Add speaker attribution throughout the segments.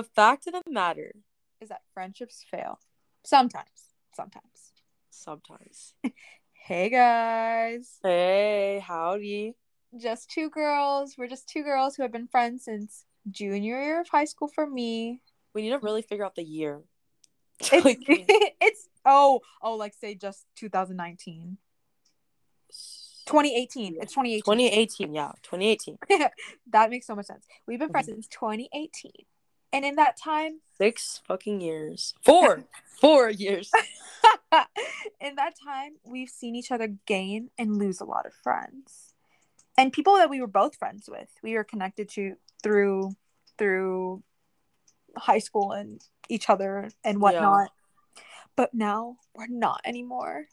Speaker 1: the fact of the matter
Speaker 2: is that friendships fail. Sometimes. Sometimes.
Speaker 1: sometimes.
Speaker 2: Hey guys.
Speaker 1: Hey, howdy.
Speaker 2: Just two girls. We're just two girls who have been friends since junior year of high school for me.
Speaker 1: We need to really figure out the year.
Speaker 2: It's,
Speaker 1: Like,
Speaker 2: it's oh, oh, like say just 2019. 2018. It's 2018.
Speaker 1: 2018, yeah, 2018.
Speaker 2: that makes so much sense. We've been friends mm-hmm. since 2018. And in that time,
Speaker 1: Six fucking years. Four. Four years.
Speaker 2: in that time, we've seen each other gain and lose a lot of friends. And people that we were both friends with, we were connected to through through high school and each other and whatnot. But now we're not anymore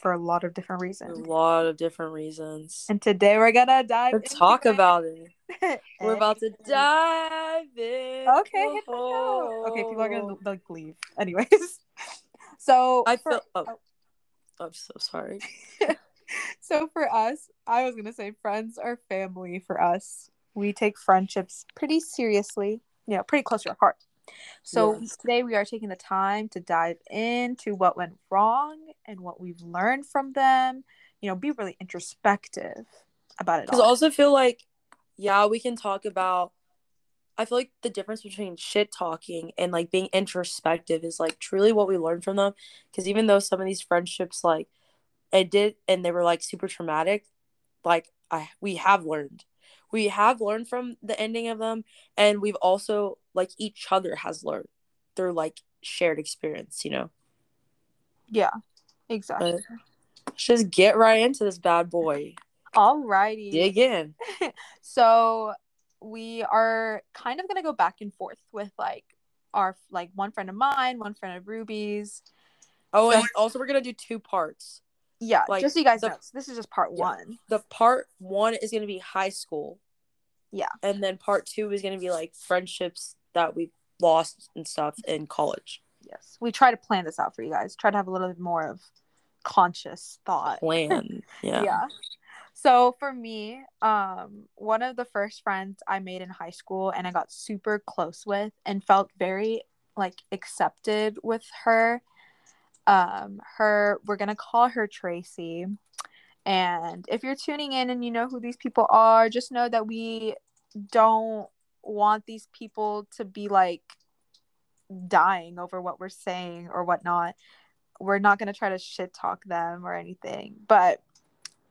Speaker 2: for a lot of different reasons.
Speaker 1: A lot of different reasons.
Speaker 2: And today we're gonna dive
Speaker 1: Let's talk
Speaker 2: it.
Speaker 1: about it. We're about to dive in.
Speaker 2: Okay, hit the note. Okay, people are gonna like leave. Anyways. So
Speaker 1: I
Speaker 2: for-
Speaker 1: feel. Oh, oh. I'm so sorry.
Speaker 2: so for us, I was gonna say friends are family for us. We take friendships pretty seriously, you know, pretty close to our heart. So
Speaker 1: Yes.
Speaker 2: today we are taking the time to dive into what went wrong and what we've learned from them. You know, be really introspective about it
Speaker 1: Because I also feel like, yeah, we can talk about. I feel like the difference between shit talking and like being introspective is like truly what we learned from them. Because even though some of these friendships like ended and they were like super traumatic, like I we have learned, we have learned from the ending of them, and we've also like each other has learned through like shared experience. You know,
Speaker 2: yeah, exactly.
Speaker 1: let's just get right into this bad boy.
Speaker 2: Alrighty.
Speaker 1: Dig in.
Speaker 2: so we are kind of gonna go back and forth with like our like one friend of mine, one friend of Ruby's.
Speaker 1: Oh, and also we're gonna do two parts.
Speaker 2: Yeah,
Speaker 1: Like,
Speaker 2: just so you guys
Speaker 1: the-
Speaker 2: know, so this is just part
Speaker 1: Yeah.
Speaker 2: one.
Speaker 1: the part one is going to be high school.
Speaker 2: Yeah.
Speaker 1: And then part two is going to be like friendships that we lost and stuff in college.
Speaker 2: Yes, we try to plan this out for you guys. Try to have a little bit more of conscious thought.
Speaker 1: Plan. Yeah.
Speaker 2: yeah. So for me, um, one of the first friends I made in high school and I got super close with and felt very like accepted with her. Um, her we're gonna call her Tracy. And if you're tuning in and you know who these people are, just know that we don't want these people to be like dying over what we're saying or whatnot. We're not gonna try to shit talk them or anything, but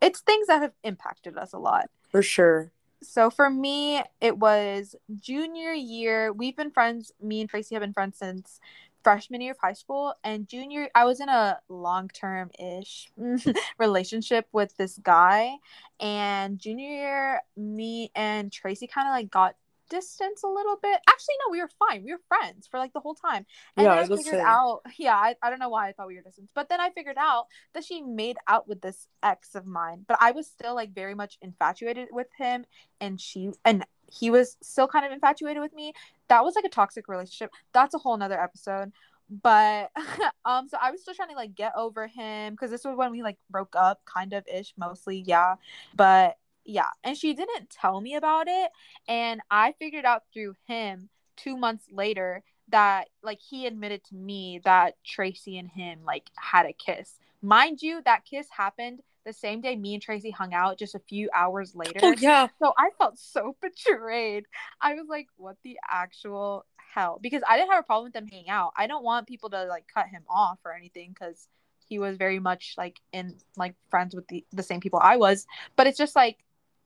Speaker 2: it's things that have impacted us a lot.
Speaker 1: For sure.
Speaker 2: So for me, it was junior year. We've been friends. Me and Tracy have been friends since freshman year of high school. And junior, I was in a long term ish relationship with this guy. And junior year, me and Tracy kind of like got distance a little bit. Actually, no, we were fine. We were friends for like the whole time. And
Speaker 1: Yeah, I
Speaker 2: then I figured out, yeah, I, I don't know why I thought we were distance, but then I figured out that she made out with this ex of mine, but I was still like very much infatuated with him, and she and he was still kind of infatuated with me. That was like a toxic relationship. That's a whole nother episode. But um, so I was still trying to like get over him because this was when we like broke up, kind of ish, mostly, yeah. But yeah, and she didn't tell me about it, and I figured out through him two months later that like he admitted to me that Tracy and him like had a kiss. Mind you, that kiss happened the same day me and Tracy hung out just a few hours later.
Speaker 1: Oh, yeah.
Speaker 2: So I felt so betrayed. I was like, what the actual hell? Because I didn't have a problem with them hanging out. I don't want people to like cut him off or anything because he was very much like in like friends with the, the same people I was. But it's just like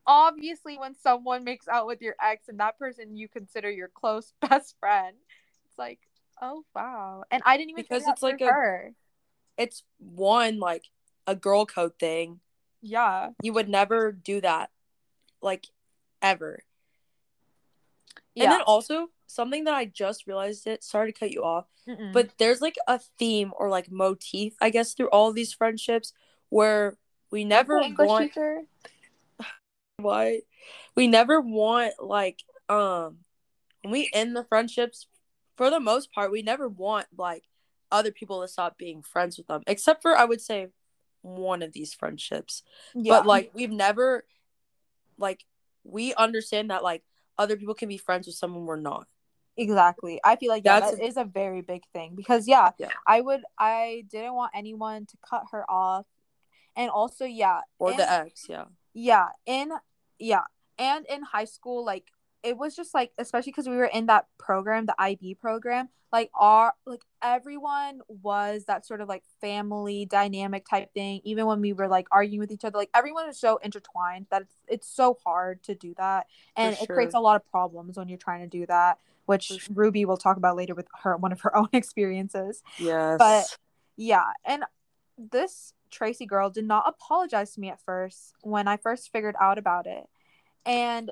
Speaker 2: obviously when someone makes out with your ex and that person you consider your close best friend, it's like, oh wow. And I didn't even
Speaker 1: Because it's like
Speaker 2: through
Speaker 1: a- It's one, like a girl code thing.
Speaker 2: Yeah.
Speaker 1: You would never do that, like, ever.
Speaker 2: Yeah.
Speaker 1: And then also, something that I just realized it, sorry to cut you off,
Speaker 2: Mm-mm.
Speaker 1: but there's like a theme or like motif, I guess, through all these friendships where we never want
Speaker 2: teacher.
Speaker 1: why we never want like um when we end the friendships for the most part we never want like other people to stop being friends with them except for i would say one of these friendships
Speaker 2: Yeah.
Speaker 1: but like we've never like we understand that like other people can be friends with someone we're not
Speaker 2: Exactly. I feel like yeah,
Speaker 1: That's
Speaker 2: that
Speaker 1: a-
Speaker 2: is a very big thing because yeah,
Speaker 1: Yeah.
Speaker 2: I would I didn't want anyone to cut her off. And also yeah,
Speaker 1: or
Speaker 2: in-
Speaker 1: the ex, yeah.
Speaker 2: yeah, in yeah, and in high school like it was just like especially cuz we were in that program, the IB program, like our like everyone was that sort of like family dynamic type thing even when we were like arguing with each other like everyone is so intertwined that it's it's so hard to do that and it creates a lot of problems when you're trying to do that which
Speaker 1: sure.
Speaker 2: Ruby will talk about later with her one of her own experiences.
Speaker 1: Yes.
Speaker 2: But- Yeah, and this Tracy girl did not apologize to me at first when I first figured out about it. And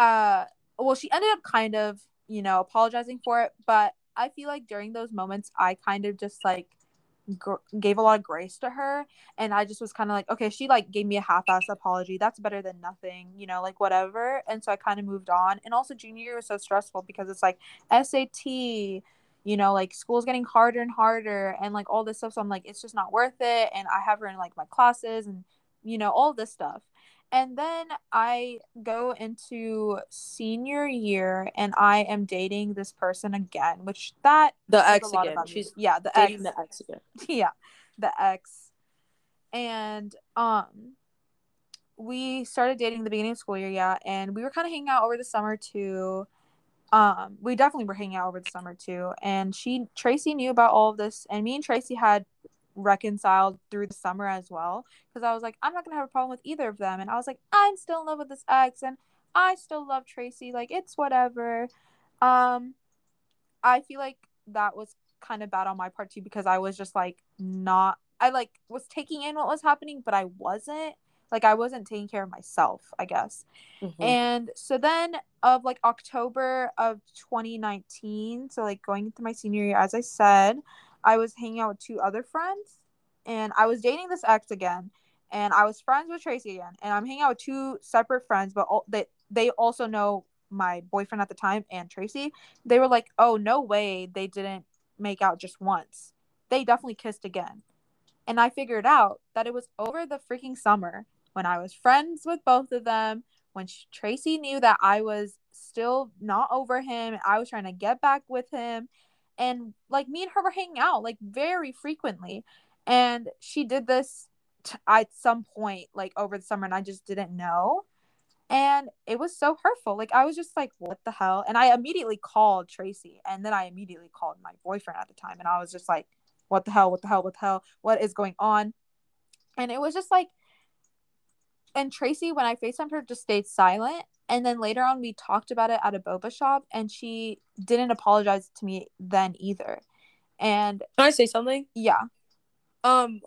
Speaker 2: uh well she ended up kind of, you know, apologizing for it, but I feel like during those moments I kind of just like gr- gave a lot of grace to her and I just was kind of like okay she like gave me a half-ass apology. That's better than nothing you know like whatever and so I kind of moved on and also junior year was so stressful because it's like SAT you know like school's getting harder and harder and like all this stuff so I'm like it's just not worth it and I have her in like my classes and you know all this stuff and then I go into senior year and I am dating this person again which that
Speaker 1: the ex again. She's
Speaker 2: yeah the
Speaker 1: dating
Speaker 2: ex
Speaker 1: the ex again.
Speaker 2: yeah the ex and um we started dating the beginning of school year yeah and we were kind of hanging out over the summer too um we definitely were hanging out over the summer too and she tracy knew about all of this and me and tracy had reconciled through the summer as well because i was like i'm not gonna have a problem with either of them and i was like i'm still in love with this ex and i still love tracy like it's whatever um i feel like that was kind of bad on my part too because I was just like not I like was taking in what was happening, but I wasn't like I wasn't taking care of myself, I guess.
Speaker 1: Mhm.
Speaker 2: And so then of like October of 2019, so like going into my senior year, as I said, I was hanging out with two other friends and I was dating this ex again. And I was friends with Tracy again. And I'm hanging out with two separate friends, but all, they they also know my boyfriend at the time and Tracy. They were like, "Oh, no way they didn't make out just once. They definitely kissed again." And I figured out that it was over the freaking summer when I was friends with both of them, when sh- Tracy knew that I was still not over him, I was trying to get back with him, and like me and her were hanging out like very frequently, and she did this t- at some point like over the summer, and I just didn't know. And it was so hurtful. Like I was just like, what the hell? And I immediately called Tracy, and then I immediately called my boyfriend at the time, and I was just like, what the hell? What the hell? What the hell? What is going on? And it was just like and Tracy, when I FaceTimed her, just stayed silent. And then later on, we talked about it at a boba shop, and she didn't apologize to me then either. And
Speaker 1: Can I say something?
Speaker 2: yeah,
Speaker 1: Um,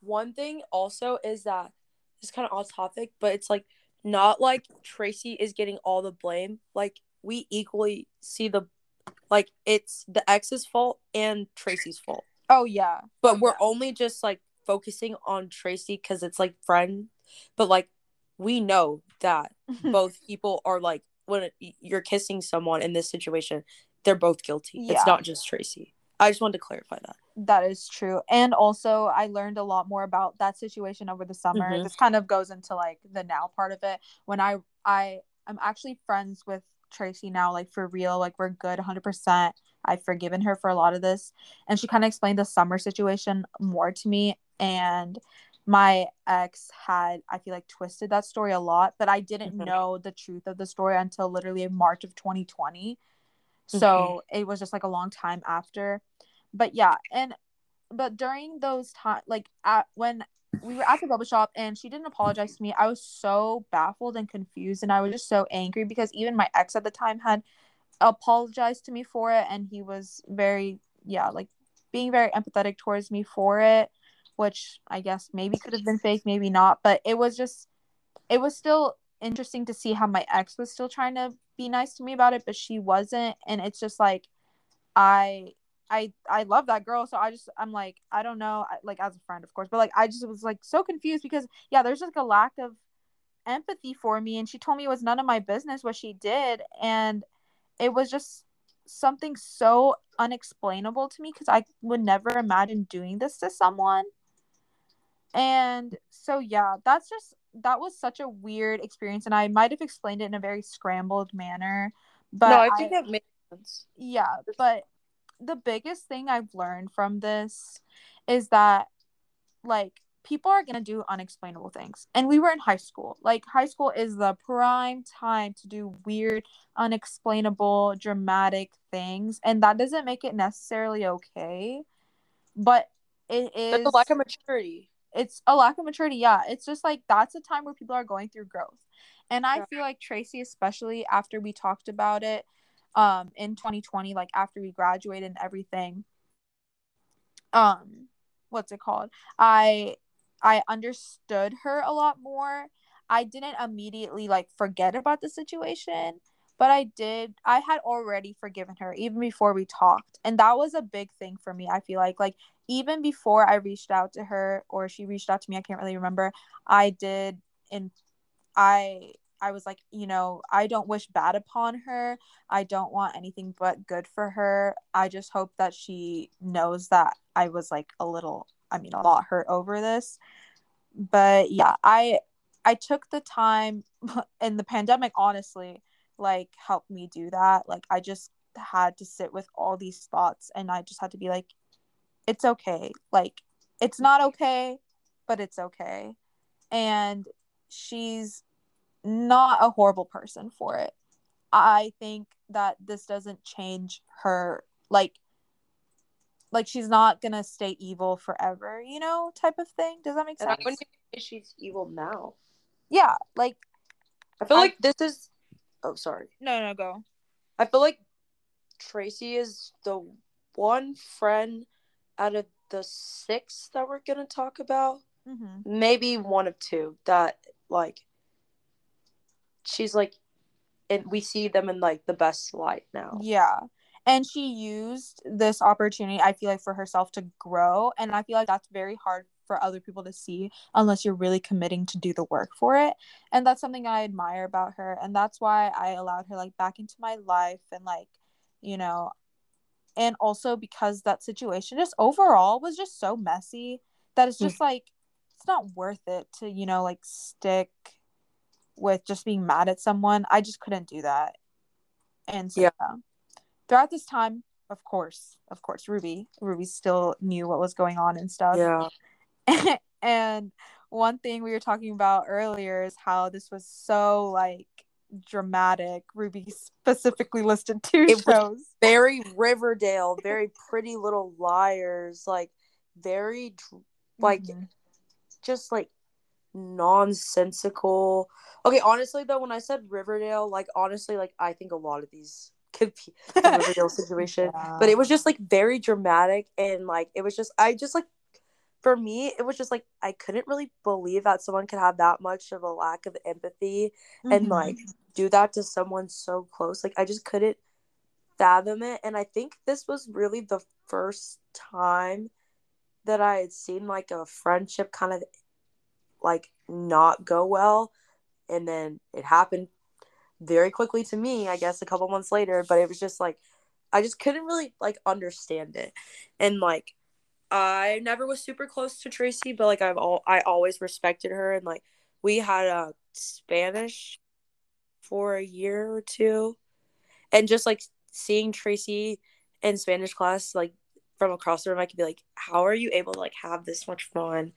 Speaker 1: one thing also is that it's kind of off topic, but it's like not like Tracy is getting all the blame. Like we equally see the like it's the ex's fault and Tracy's fault.
Speaker 2: oh yeah,
Speaker 1: But
Speaker 2: Oh,
Speaker 1: we're
Speaker 2: yeah.
Speaker 1: only just like focusing on Tracy because it's like friend. But like we know that both people are like when you're kissing someone in this situation, they're both guilty.
Speaker 2: Yeah.
Speaker 1: It's not just Tracy. I just wanted to clarify that.
Speaker 2: that is true. And also, I learned a lot more about that situation over the summer.
Speaker 1: Mhm.
Speaker 2: This kind of goes into like the now part of it. When I I I'm actually friends with Tracy now, like for real. Like we're good, 100. percent I've forgiven her for a lot of this, and she kind of explained the summer situation more to me. And my ex had, I feel like, twisted that story a lot, but I didn't
Speaker 1: Mhm.
Speaker 2: know the truth of the story until literally March of 2020. So it was just like a long time after. But yeah, and but during those time like at when we were at the boba shop and she didn't apologize to me, I was so baffled and confused and I was just so angry because even my ex at the time had apologized to me for it and he was very yeah, like being very empathetic towards me for it, which I guess maybe could have been fake, maybe not, but it was just it was still interesting to see how my ex was still trying to be nice to me about it, but she wasn't and it's just like I I I love that girl, so I just I'm like I don't know, like as a friend, of course, but like I just was like so confused because yeah, there's like a lack of empathy for me, and she told me it was none of my business what she did, and it was just something so unexplainable to me because I would never imagine doing this to someone, and so yeah, that's just that was such a weird experience, and I might have explained it in a very scrambled manner, but
Speaker 1: no, I think that makes sense.
Speaker 2: Yeah, but the biggest thing I've learned from this is that like people are going to do unexplainable things. And we were in high school. Like high school is the prime time to do weird, unexplainable, dramatic things, and that doesn't make it necessarily okay. But it is
Speaker 1: That's a lack of maturity.
Speaker 2: It's a lack of maturity. Yeah, it's just like that's a time where people are going through growth. And I
Speaker 1: Yeah.
Speaker 2: feel like Tracy, especially after we talked about it um in 2020, like after we graduated and everything, um, what's it called? I I understood her a lot more. I didn't immediately like forget about the situation, but I did I had already forgiven her even before we talked. And that was a big thing for me. I feel like like even before I reached out to her or she reached out to me, I can't really remember. I did and I I was like, you know, I don't wish bad upon her. I don't want anything but good for her. I just hope that she knows that I was like a little, I mean, a lot hurt over this. But yeah, I I took the time in the pandemic honestly like helped me do that. Like I just had to sit with all these thoughts and I just had to be like it's okay. Like it's not okay, but it's okay. And she's not a horrible person for it. I think that this doesn't change her like like she's not gonna stay evil forever, you know, type of thing. Does that make
Speaker 1: And I
Speaker 2: sense?
Speaker 1: wouldn't say she's evil now.
Speaker 2: Yeah, like
Speaker 1: I feel
Speaker 2: I-
Speaker 1: like this is. Oh, sorry.
Speaker 2: no, no, go.
Speaker 1: I feel like Tracy is the one friend out of the six that we're gonna talk about.
Speaker 2: Mm-hmm.
Speaker 1: Maybe one of two that like. She's like, and we see them in like the best light now.
Speaker 2: Yeah. And she used this opportunity, I feel like, for herself to grow. And I feel like that's very hard for other people to see unless you're really committing to do the work for it. And that's something I admire about her. And that's why I allowed her like back into my life and like, you know, and also because that situation just overall was just so messy that it's mm. just like it's not worth it to, you know, like stick with just being mad at someone. I just couldn't do that. And so
Speaker 1: Yeah.
Speaker 2: yeah. throughout this time, of course, of course, Ruby, Ruby still knew what was going on and stuff.
Speaker 1: Yeah.
Speaker 2: and one thing we were talking about earlier is how this was so like dramatic. Ruby specifically listed two
Speaker 1: It was-
Speaker 2: shows.
Speaker 1: Very Riverdale, very pretty little liars, like very like
Speaker 2: Mhm.
Speaker 1: just like nonsensical. Okay, honestly though, when I said Riverdale, like honestly, like I think a lot of these could be the Riverdale situation.
Speaker 2: Yeah.
Speaker 1: But it was just like very dramatic and like it was just I just like for me, it was just like I couldn't really believe that someone could have that much of a lack of empathy and
Speaker 2: Mhm.
Speaker 1: like do that to someone so close. Like I just couldn't fathom it. And I think this was really the first time that I had seen like a friendship kind of like not go well. And then it happened very quickly to me, I guess a couple months later. But it was just like I just couldn't really like understand it. And like I never was super close to Tracy, but like I've all I always respected her and like we had a Spanish for a year or two. And just like seeing Tracy in Spanish class like from across the room, I could be like, How are you able to like have this much fun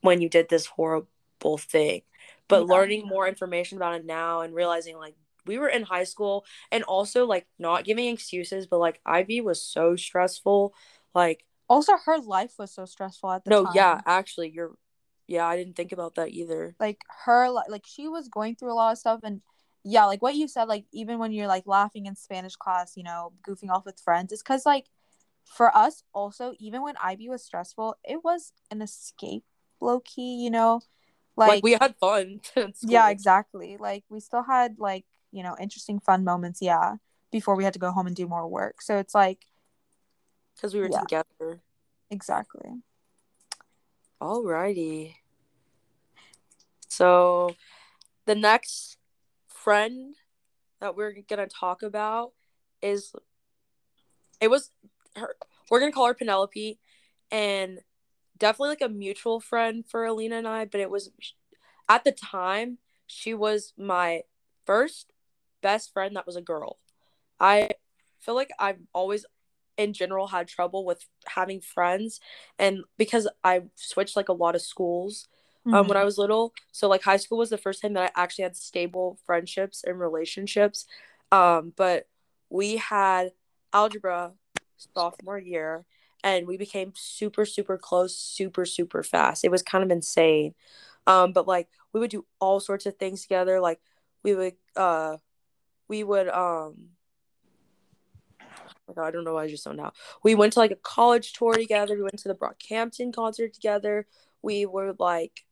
Speaker 1: when you did this horrible thing? But
Speaker 2: Yeah.
Speaker 1: learning more information about it now and realizing like we were in high school and also like not giving excuses, but like IB was so stressful. Like
Speaker 2: Also, her life was so stressful at the
Speaker 1: no,
Speaker 2: time.
Speaker 1: No, yeah, actually, you're. Yeah, I didn't think about that either.
Speaker 2: like her like she was going through a lot of stuff and yeah like what you said like even when you're like laughing in spanish class you know goofing off with friends it's because like for us also even when ib was stressful it was an escape low-key you know
Speaker 1: Like,
Speaker 2: like,
Speaker 1: we had fun.
Speaker 2: yeah exactly like we still had like you know interesting fun moments yeah before we had to go home and do more work so it's like
Speaker 1: because we were
Speaker 2: Yeah.
Speaker 1: together.
Speaker 2: exactly
Speaker 1: Alrighty. So, the next friend that we're gonna talk about is it was her. We're gonna call her Penelope, and definitely like a mutual friend for Alina and I. But it was at the time she was my first best friend that was a girl. I feel like I've always in general had trouble with having friends and because I switched like a lot of schools um
Speaker 2: Mm-hmm.
Speaker 1: when I was little. So like high school was the first time that I actually had stable friendships and relationships. Um but we had algebra sophomore year and we became super super close super super fast. It was kind of insane. Um but like we would do all sorts of things together like we would uh we would um my God, I don't know why I just zoned out. We went to like a college tour together. We went to the Brockhampton concert together. We were like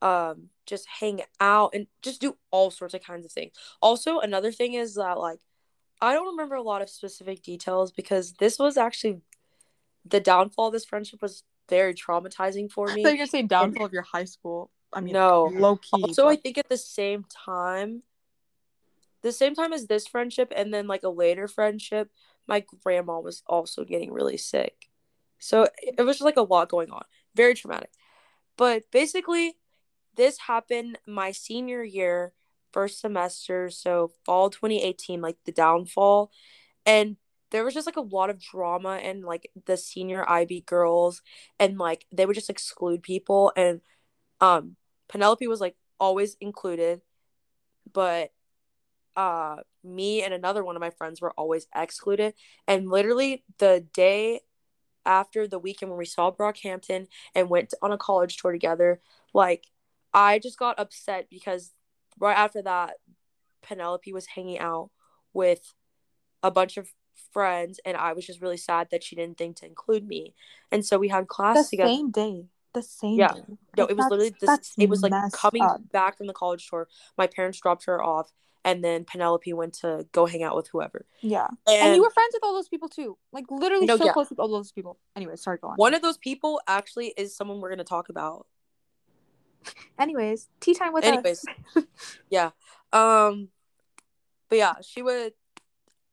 Speaker 1: um just hang out and just do all sorts of kinds of things. Also, another thing is that like I don't remember a lot of specific details because this was actually the downfall of this friendship was very traumatizing for me.
Speaker 2: So you're gonna downfall of your high school? I mean,
Speaker 1: No.
Speaker 2: low key.
Speaker 1: Also, I think at the same time, the same time as this friendship, and then like a later friendship, my grandma was also getting really sick. So it was just like a lot going on. Very traumatic. But basically, this happened my senior year, first semester, so fall 2018, like the downfall. And there was just like a lot of drama and like the senior IB girls and like they would just exclude people and um Penelope was like always included, but uh me and another one of my friends were always excluded. And literally the day after the weekend when we saw Brockhampton and went on a college tour together, like I just got upset because right after that Penelope was hanging out with a bunch of friends and I was just really sad that she didn't think to include me. And so we had class
Speaker 2: the
Speaker 1: together.
Speaker 2: same day. The same
Speaker 1: Yeah.
Speaker 2: day.
Speaker 1: No, it was literally this. It was like coming
Speaker 2: up.
Speaker 1: back from the college tour. My parents dropped her off, and then Penelope went to go hang out with whoever.
Speaker 2: Yeah.
Speaker 1: And,
Speaker 2: And, you were friends with all those people too. Like literally
Speaker 1: No,
Speaker 2: so
Speaker 1: yeah.
Speaker 2: close with all those people. Anyway, sorry, go on.
Speaker 1: one of those people actually is someone we're gonna talk about.
Speaker 2: Anyways, tea time with
Speaker 1: Anyways,
Speaker 2: us.
Speaker 1: yeah. Um, but yeah, she would.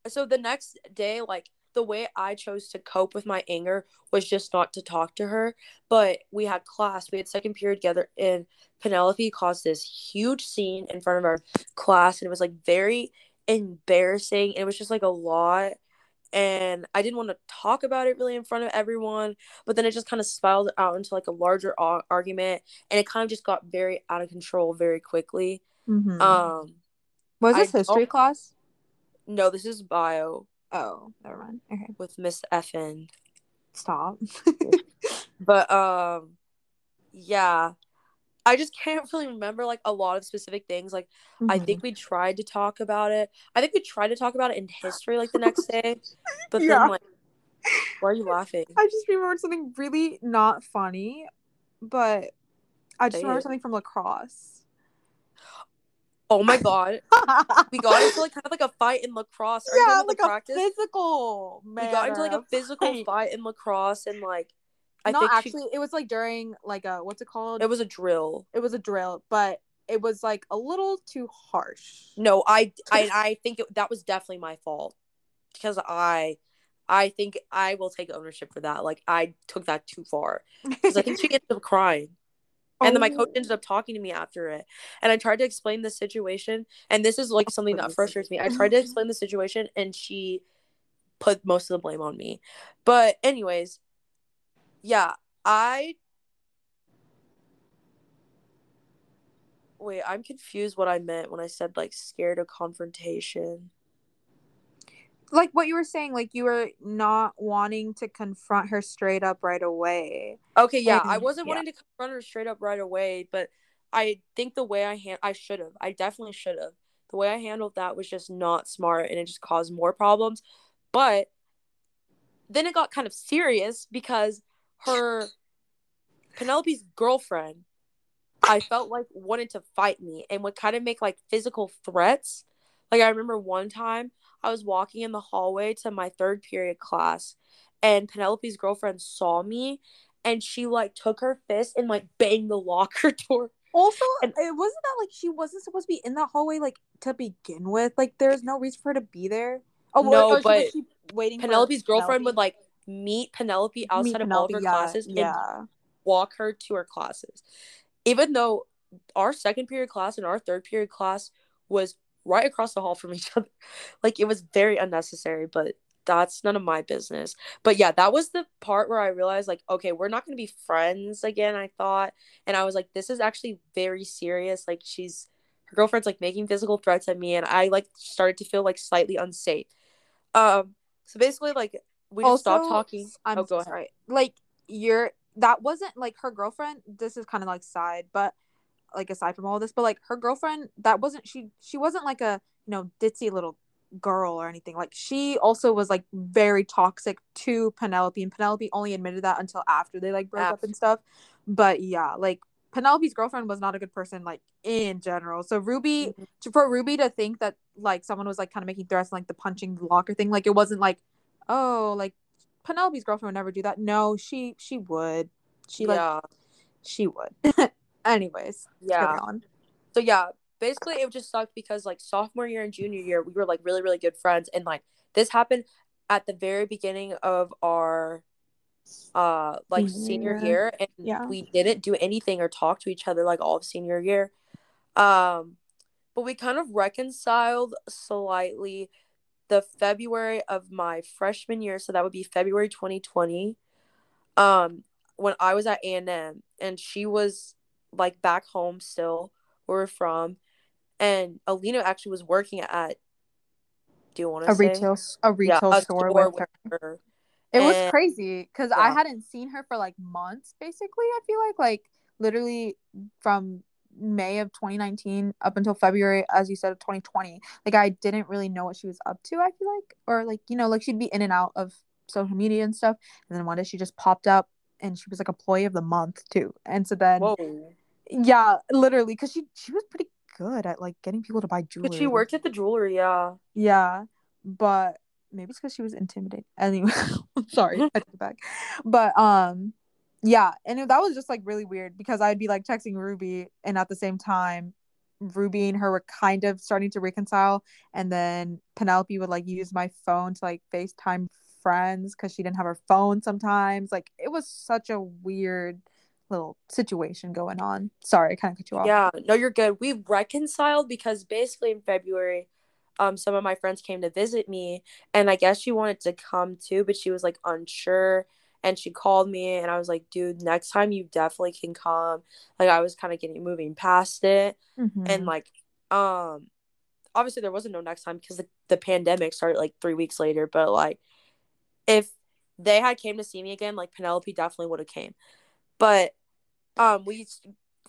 Speaker 1: So the next day, like the way I chose to cope with my anger was just not to talk to her. But we had class, we had second period together, and Penelope caused this huge scene in front of our class, and it was like very embarrassing. And it was just like a lot. And I didn't want to talk about it really in front of everyone, but then it just kind of spiraled out into like a larger ar- argument, and it kind of just got very out of control very quickly.
Speaker 2: Mhm.
Speaker 1: Um,
Speaker 2: Was
Speaker 1: I
Speaker 2: this history
Speaker 1: don't-
Speaker 2: class?
Speaker 1: no, this is bio
Speaker 2: Oh, never mind. Okay,
Speaker 1: with Miss Effin.
Speaker 2: stop.
Speaker 1: But um yeah. I just can't really remember like a lot of specific things. Like I
Speaker 2: Mhm.
Speaker 1: think we tried to talk about it. I think we tried to talk about it in history like the next day. But
Speaker 2: Yeah.
Speaker 1: then like why are you laughing?
Speaker 2: I just remembered something really not funny, but I just
Speaker 1: Say
Speaker 2: remember
Speaker 1: it.
Speaker 2: something from lacrosse.
Speaker 1: Oh my god. We got into like kind of like a fight in lacrosse. You
Speaker 2: yeah, like a
Speaker 1: practice?
Speaker 2: physical.
Speaker 1: we got into like a physical
Speaker 2: fight.
Speaker 1: fight in lacrosse and like I
Speaker 2: Not
Speaker 1: think she-
Speaker 2: actually. It was like during like a what's it called?
Speaker 1: it was a drill.
Speaker 2: it was a drill, but it was like a little too harsh.
Speaker 1: No, I I I think it, that was definitely my fault because I I think I will take ownership for that. Like I took that too far because I think she ended up crying. And then my coach
Speaker 2: Oh.
Speaker 1: ended up talking to me after it. And I tried to explain the situation. And this is like something that frustrates me. I tried to explain the situation and she put most of the blame on me. But, anyways, yeah, I. Wait, I'm confused what I meant when I said like scared of confrontation.
Speaker 2: Like what you were saying, like you were not wanting to confront her straight up right away.
Speaker 1: Okay, yeah, I wasn't
Speaker 2: yeah.
Speaker 1: wanting to confront her straight up right away, but I think the way I hand I should have. I definitely should have. The way I handled that was just not smart and it just caused more problems. But then it got kind of serious because her Penelope's girlfriend I felt like wanted to fight me and would kind of make like physical threats. Like I remember one time I was walking in the hallway to my third period class and Penelope's girlfriend saw me and she like took her fist and like banged the locker door.
Speaker 2: Also,
Speaker 1: And-
Speaker 2: it wasn't that like she wasn't supposed to be in that hallway like to begin with. Like there's no reason for her to be there. Oh
Speaker 1: No,
Speaker 2: oh, no,
Speaker 1: but
Speaker 2: she waiting. for
Speaker 1: Penelope's girlfriend would like meet Penelope
Speaker 2: Meet
Speaker 1: outside of all of her
Speaker 2: yeah,
Speaker 1: classes and
Speaker 2: Yeah,
Speaker 1: walk her to her classes. Even though our second period class and our third period class was right across the hall from each other. Like it was very unnecessary, but that's none of my business. But yeah, that was the part where I realized like, okay, we're not gonna be friends again, I thought. And I was like, this is actually very serious. Like she's her girlfriend's like making physical threats at me and I like started to feel like slightly unsafe. Um so basically like we just
Speaker 2: Also,
Speaker 1: stopped talking.
Speaker 2: I'm
Speaker 1: oh go ahead.
Speaker 2: sorry. Like you're that wasn't like her girlfriend. This is kind of like side, but like aside from all this, but like her girlfriend, that wasn't she. She wasn't like a you know ditzy little girl or anything. Like she also was like very toxic to Penelope, and Penelope only admitted that until after they like broke up and stuff. But yeah, like Penelope's girlfriend was not a good person, like in general. So Ruby,
Speaker 1: Mhm.
Speaker 2: to, for Ruby to think that like someone was like kind of making threats, like the punching the locker thing, like it wasn't like, oh, like Penelope's girlfriend would never do that. No, she she would. She like
Speaker 1: yeah.
Speaker 2: she would. Anyways,
Speaker 1: Yeah. So yeah, basically it just sucked because like sophomore year and junior year we were like really really good friends and like this happened at the very beginning of our uh like senior
Speaker 2: Senior.
Speaker 1: year and
Speaker 2: Yeah.
Speaker 1: we didn't do anything or talk to each other like all of senior year. Um but we kind of reconciled slightly the February of my freshman year, so that would be February 2020. Um when I was at A&M and she was like back home still where we're from and Alina actually was working at do you want to
Speaker 2: A
Speaker 1: say
Speaker 2: retail a retail
Speaker 1: a
Speaker 2: store,
Speaker 1: store
Speaker 2: with her.
Speaker 1: her.
Speaker 2: It was crazy because I hadn't seen her for like months, basically. I feel like like literally from May of 2019 up until February, as you said, of 2020. Like I didn't really know what she was up to. I feel like, or like you know, like she'd be in and out of social media and stuff, and then one day she just popped up and she was like employee of the month too. And so then,
Speaker 1: Whoa.
Speaker 2: Yeah, literally, because she she was pretty good at like getting people to buy jewelry.
Speaker 1: But she worked at the jewelry, yeah.
Speaker 2: Yeah, but maybe it's because she was intimidated. Anyway, sorry, I take it back. But um, yeah, and it- that was just like really weird because I'd be like texting Ruby, and at the same time, Ruby and her were kind of starting to reconcile, and then Penelope would like use my phone to like FaceTime friends because she didn't have her phone sometimes. Like it was such a weird little situation going on. Sorry, I kind of cut you off.
Speaker 1: Yeah, no, you're good. We reconciled because basically in February, um, some of my friends came to visit me, and I guess she wanted to come too, but she was like unsure. And she called me, and I was like, "Dude, next time you definitely can come." Like I was kind of getting moving past it,
Speaker 2: Mhm.
Speaker 1: and like, um, obviously there wasn't no next time because the, the pandemic started like three weeks later. But like, if they had came to see me again, like Penelope definitely would have came. But um, we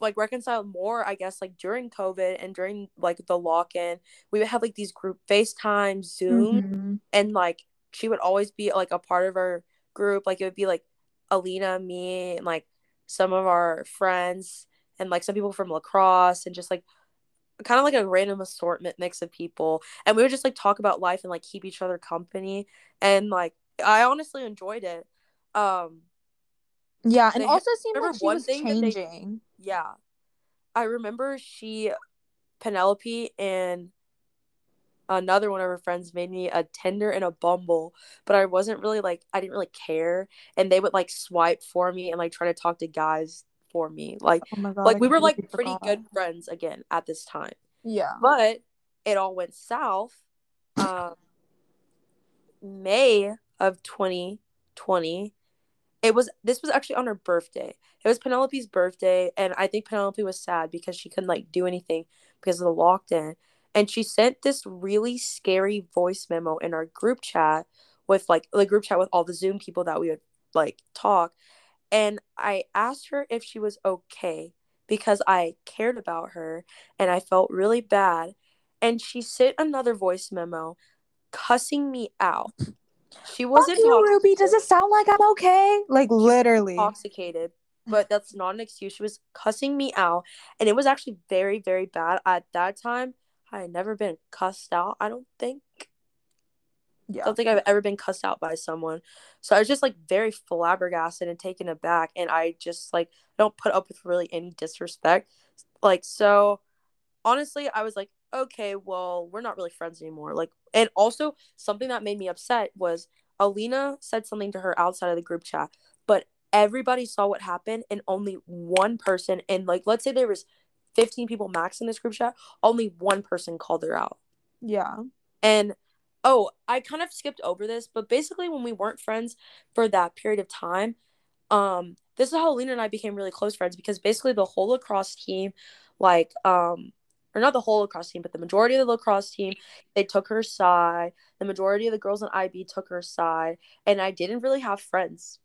Speaker 1: like reconciled more, I guess, like during COVID and during like the lock in. We would have like these group FaceTime, Zoom,
Speaker 2: Mhm.
Speaker 1: and like she would always be like a part of our group. Like it would be like Alina, me, and like some of our friends, and like some people from lacrosse, and just like kind of like a random assortment mix of people. And we would just like talk about life and like keep each other company. And like I honestly enjoyed it. Um,
Speaker 2: Yeah, and
Speaker 1: They-
Speaker 2: also seemed like she
Speaker 1: one
Speaker 2: was
Speaker 1: thing that they-
Speaker 2: changing.
Speaker 1: yeah. I remember she Penelope and another one of her friends made me a Tinder and a Bumble, but I wasn't really like I didn't really care and they would like swipe for me and like try to talk to guys for me. Like
Speaker 2: Oh god!
Speaker 1: like
Speaker 2: I
Speaker 1: we were like pretty
Speaker 2: forgot.
Speaker 1: good friends again at this time.
Speaker 2: Yeah.
Speaker 1: But it all went south. Um May of 2020. It was this was actually on her birthday. It was Penelope's birthday, and I think Penelope was sad because she couldn't like do anything because of the lockdown. And she sent this really scary voice memo in our group chat with like the group chat with all the Zoom people that we would like talk. And I asked her if she was okay because I cared about her and I felt really bad. And she sent another voice memo cussing me out. She wasn't
Speaker 2: you, Ruby. Does it sound like I'm okay? Like literally.
Speaker 1: intoxicated, but that's not an excuse. She was cussing me out, and it was actually very, very bad. At that time, I had never been cussed out. I don't think.
Speaker 2: Yeah.
Speaker 1: I don't think I've ever been cussed out by someone. So I was just like very flabbergasted and taken aback, and I just like don't put up with really any disrespect. Like so, honestly, I was like, okay, well, we're not really friends anymore. Like, and also something that made me upset was Alina said something to her outside of the group chat, but everybody saw what happened, and only one person, and like let's say there was fifteen people max in this group chat, only one person called her out.
Speaker 2: Yeah.
Speaker 1: And oh, I kind of skipped over this, but basically when we weren't friends for that period of time, um, this is how Alina and I became really close friends because basically the whole lacrosse team, like, um, or not the whole lacrosse team, but the majority of the lacrosse team, they took her side. The majority of the girls in IB took her side, and I didn't really have friends.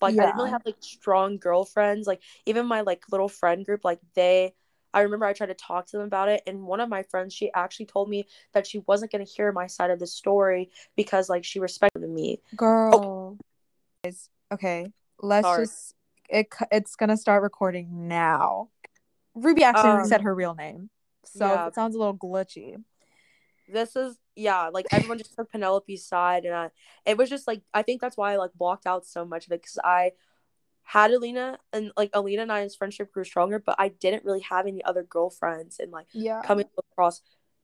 Speaker 1: Like I didn't really have like strong girlfriends. Like even my like little friend group, like they I remember I tried to talk to them about it, and one of my friends, she actually told me that she wasn't gonna hear my side of the story because like she respected me.
Speaker 2: Girl. Oh. Guys, Okay. Let's
Speaker 1: Sorry.
Speaker 2: just it it's gonna start recording now. Ruby actually
Speaker 1: Um,
Speaker 2: said her real name. So
Speaker 1: yeah.
Speaker 2: it sounds a little glitchy.
Speaker 1: This is yeah, like everyone just took Penelope's side, and I it was just like I think that's why I like blocked out so much of it because I had Alina and like Alina and I's friendship grew stronger, but I didn't really have any other girlfriends and like
Speaker 2: Yeah.
Speaker 1: coming to lacrosse.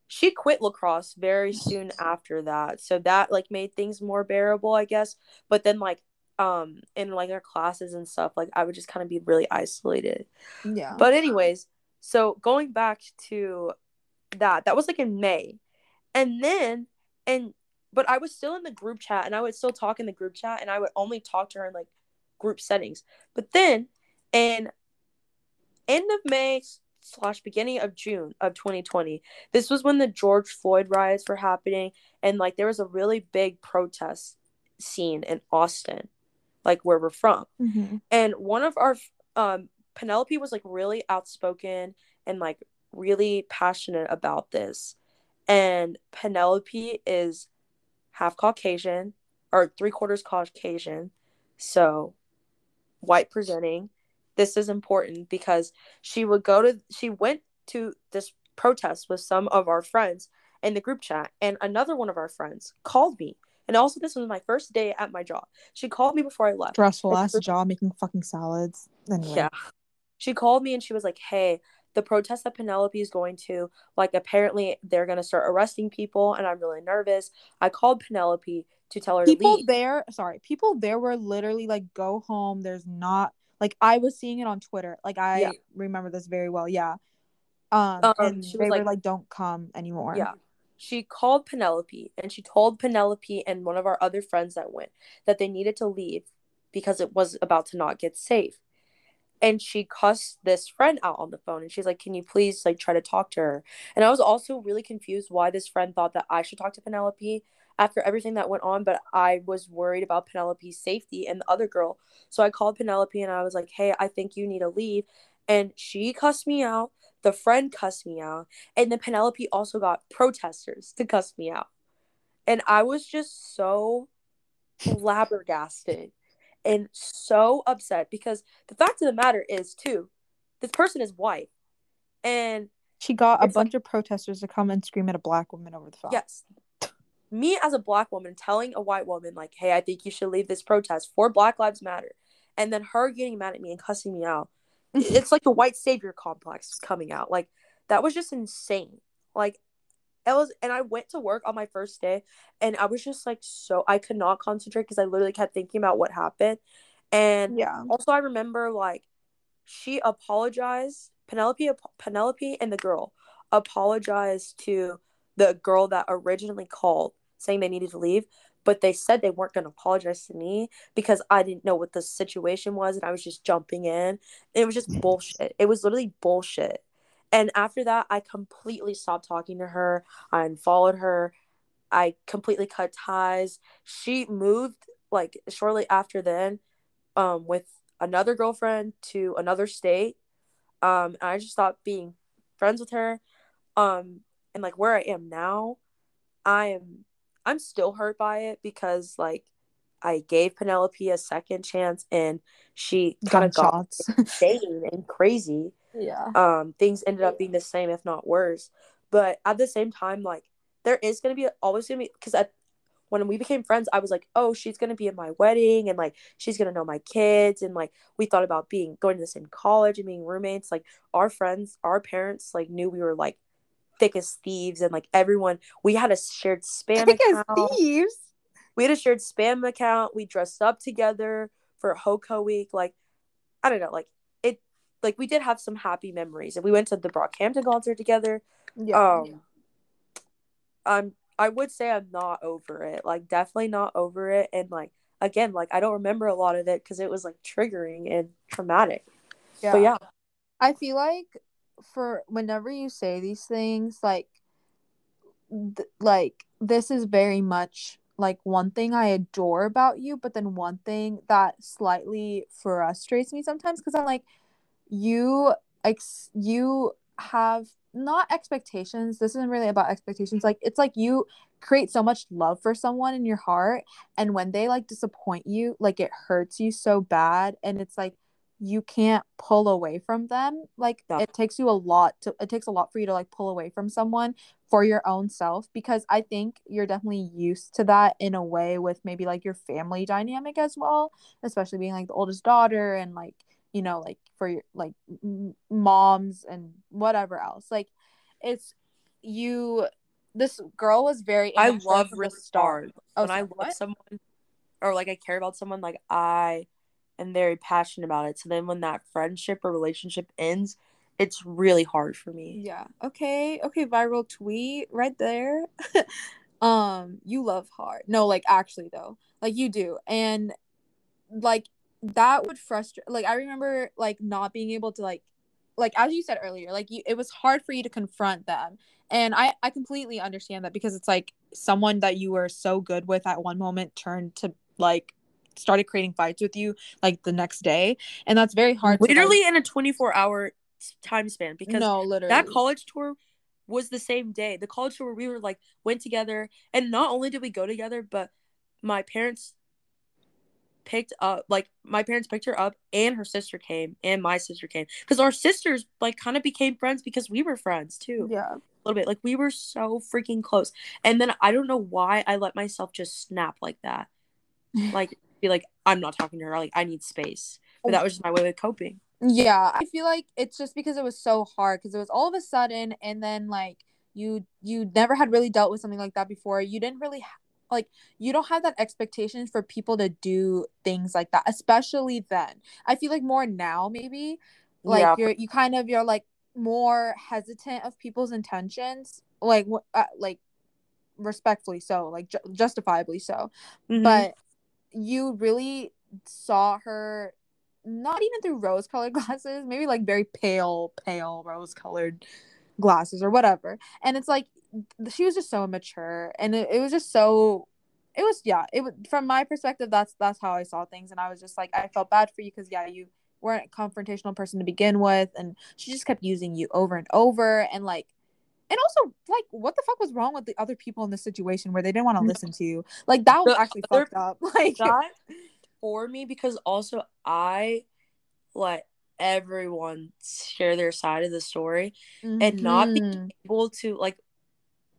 Speaker 1: She quit lacrosse very soon after that. So that like made things more bearable, I guess. But then like um in like our classes and stuff, like I would just kind of be really isolated.
Speaker 2: Yeah.
Speaker 1: But anyways, so going back to that, that was like in May. And then and but I was still in the group chat and I would still talk in the group chat and I would only talk to her in like group settings. But then in end of May slash beginning of June of 2020, this was when the George Floyd riots were happening and like there was a really big protest scene in Austin, like where we're from.
Speaker 2: Mhm.
Speaker 1: and one of our um penelope was like really outspoken and like really passionate about this. And penelope is half caucasian or three quarters caucasian. So white presenting. This is important because she would go to she went to this protest with some of our friends in the group chat. And another one of our friends called me and also this was my first day at my job she called me before i left
Speaker 2: Stressful
Speaker 1: Like,
Speaker 2: ass
Speaker 1: for-
Speaker 2: job making fucking salads. Anyway.
Speaker 1: yeah. She called me and she was like, "Hey, the protest that Penelope is going to, like apparently they're going to start arresting people and I'm really nervous." I called Penelope to tell her
Speaker 2: People
Speaker 1: to leave.
Speaker 2: there, sorry, people there were literally like, go home. There's not like I was seeing it on Twitter. Like I
Speaker 1: Yeah.
Speaker 2: remember this very well. Yeah. Um,
Speaker 1: Um,
Speaker 2: and
Speaker 1: she
Speaker 2: they
Speaker 1: was
Speaker 2: were
Speaker 1: like-
Speaker 2: like, don't come anymore.
Speaker 1: Yeah. She called Penelope and she told Penelope and one of our other friends that went that they needed to leave because it was about to not get safe. And she cussed this friend out on the phone and she's like, Can you please like try to talk to her? And I was also really confused why this friend thought that I should talk to Penelope after everything that went on, but I was worried about Penelope's safety and the other girl. So I called Penelope and I was like, Hey, I think you need to leave. And she cussed me out. The friend cussed me out. And then Penelope also got protesters to cuss me out. And I was just so flabbergasted and so upset because the fact of the matter is, too, this person is white. And
Speaker 2: She got a
Speaker 1: It's like-
Speaker 2: bunch of protesters to come and scream at a black woman over the phone.
Speaker 1: yes, me as a black woman telling a white woman, like, hey, I think you should leave this protest for Black Lives Matter. And then her getting mad at me and cussing me out. It's like the white savior complex coming out. Like, that was just insane. Like, it was, and I went to work on my first day, and I was just like, so I could not concentrate because I literally kept thinking about what happened. And
Speaker 2: Yeah.
Speaker 1: also, I remember like she apologized. Penelope, Penelope, and the girl apologized to the girl that originally called, saying they needed to leave. But they said they weren't going to apologize to me because I didn't know what the situation was, and I was just jumping in. It was just bullshit. It was literally bullshit. And after that, I completely stopped talking to her. I unfollowed her. I completely cut ties. She moved like shortly after then um with another girlfriend to another state. Um and I just stopped being friends with her. Um and like where I am now, I am I'm still hurt by it because like I gave Penelope a second chance and she kind of got insane and crazy.
Speaker 2: Yeah.
Speaker 1: um things ended up being the same if not worse. But at the same time like there is going to be always going to be because at when we became friends i was like oh she's going to be at my wedding and like she's going to know my kids. And like we thought about being going to the same college and being roommates. Like our friends our parents like knew we were like thick as thieves and like everyone we had a shared spam
Speaker 2: Thick as
Speaker 1: account
Speaker 2: thieves.
Speaker 1: we had a shared spam account we dressed up together for hoco week like i don't know like it like we did have some happy memories and we went to the brockhampton concert together
Speaker 2: Yeah.
Speaker 1: um I'm I would say I'm not over it. Like definitely not over it and like again, like I don't remember a lot of it cuz it was like triggering and traumatic. Yeah. But yeah.
Speaker 2: I feel like for whenever you say these things like th- like this is very much like one thing I adore about you, but then one thing that slightly frustrates me sometimes because I'm like, you ex you have not expectations. This isn't really about expectations. Like it's like you create so much love for someone in your heart, and when they like disappoint you, like it hurts you so bad, and it's like you can't pull away from them like yeah. it takes you a lot to it takes a lot for you to like pull away from someone for your own self because i think you're definitely used to that in a way with maybe like your family dynamic as well especially being like the oldest daughter and like you know like for your like m- moms and whatever else like it's you this girl was very
Speaker 1: i love the start oh, when i love what? someone or like i care about someone like i am very passionate about it. So then when that friendship or relationship ends, it's really hard for me.
Speaker 2: Yeah. Okay. Okay, viral tweet right there. um, you love hard. No, like actually though. Like you do. And like that would frustrate like I remember like not being able to like like as you said earlier, like you it was hard for you to confront them. And I I completely understand that because it's like someone that you were so good with at one moment turned to like started creating fights with you like the next day. And that's very hard
Speaker 1: literally to, like, in a 24 hour time span because no literally. that college tour was the same day. The college tour where we were like went together and not only did we go together but my parents picked up like my parents picked her up and her sister came and my sister came. Because our sisters like kind of became friends because we were friends too.
Speaker 2: Yeah.
Speaker 1: A little bit. Like we were so freaking close. And then i don't know why i let myself just snap like that. Like be like, I'm not talking to her. Like, I need space. But that was just my way of coping.
Speaker 2: Yeah, I feel like it's just because it was so hard because it was all of a sudden, and then like you you never had really dealt with something like that before. You didn't really ha- like you don't have that expectation for people to do things like that, especially then. I feel like more now maybe like yeah. you're you kind of you're like more hesitant of people's intentions, like uh, like respectfully so, like ju- justifiably so. Mm-hmm. But you really saw her not even through rose colored glasses, maybe like very pale, pale rose colored glasses or whatever. And it's like she was just so immature and it, it was just so it was yeah, it was from my perspective that's that's how I saw things. And I was just like I felt bad for you because yeah, you weren't a confrontational person to begin with. And she just kept using you over and over. And like and also like what the fuck was wrong with the other people in the situation where they didn't want to listen to you like that was the actually fucked up like
Speaker 1: that for me because also i let everyone share their side of the story mm-hmm. and not being mm-hmm. able to like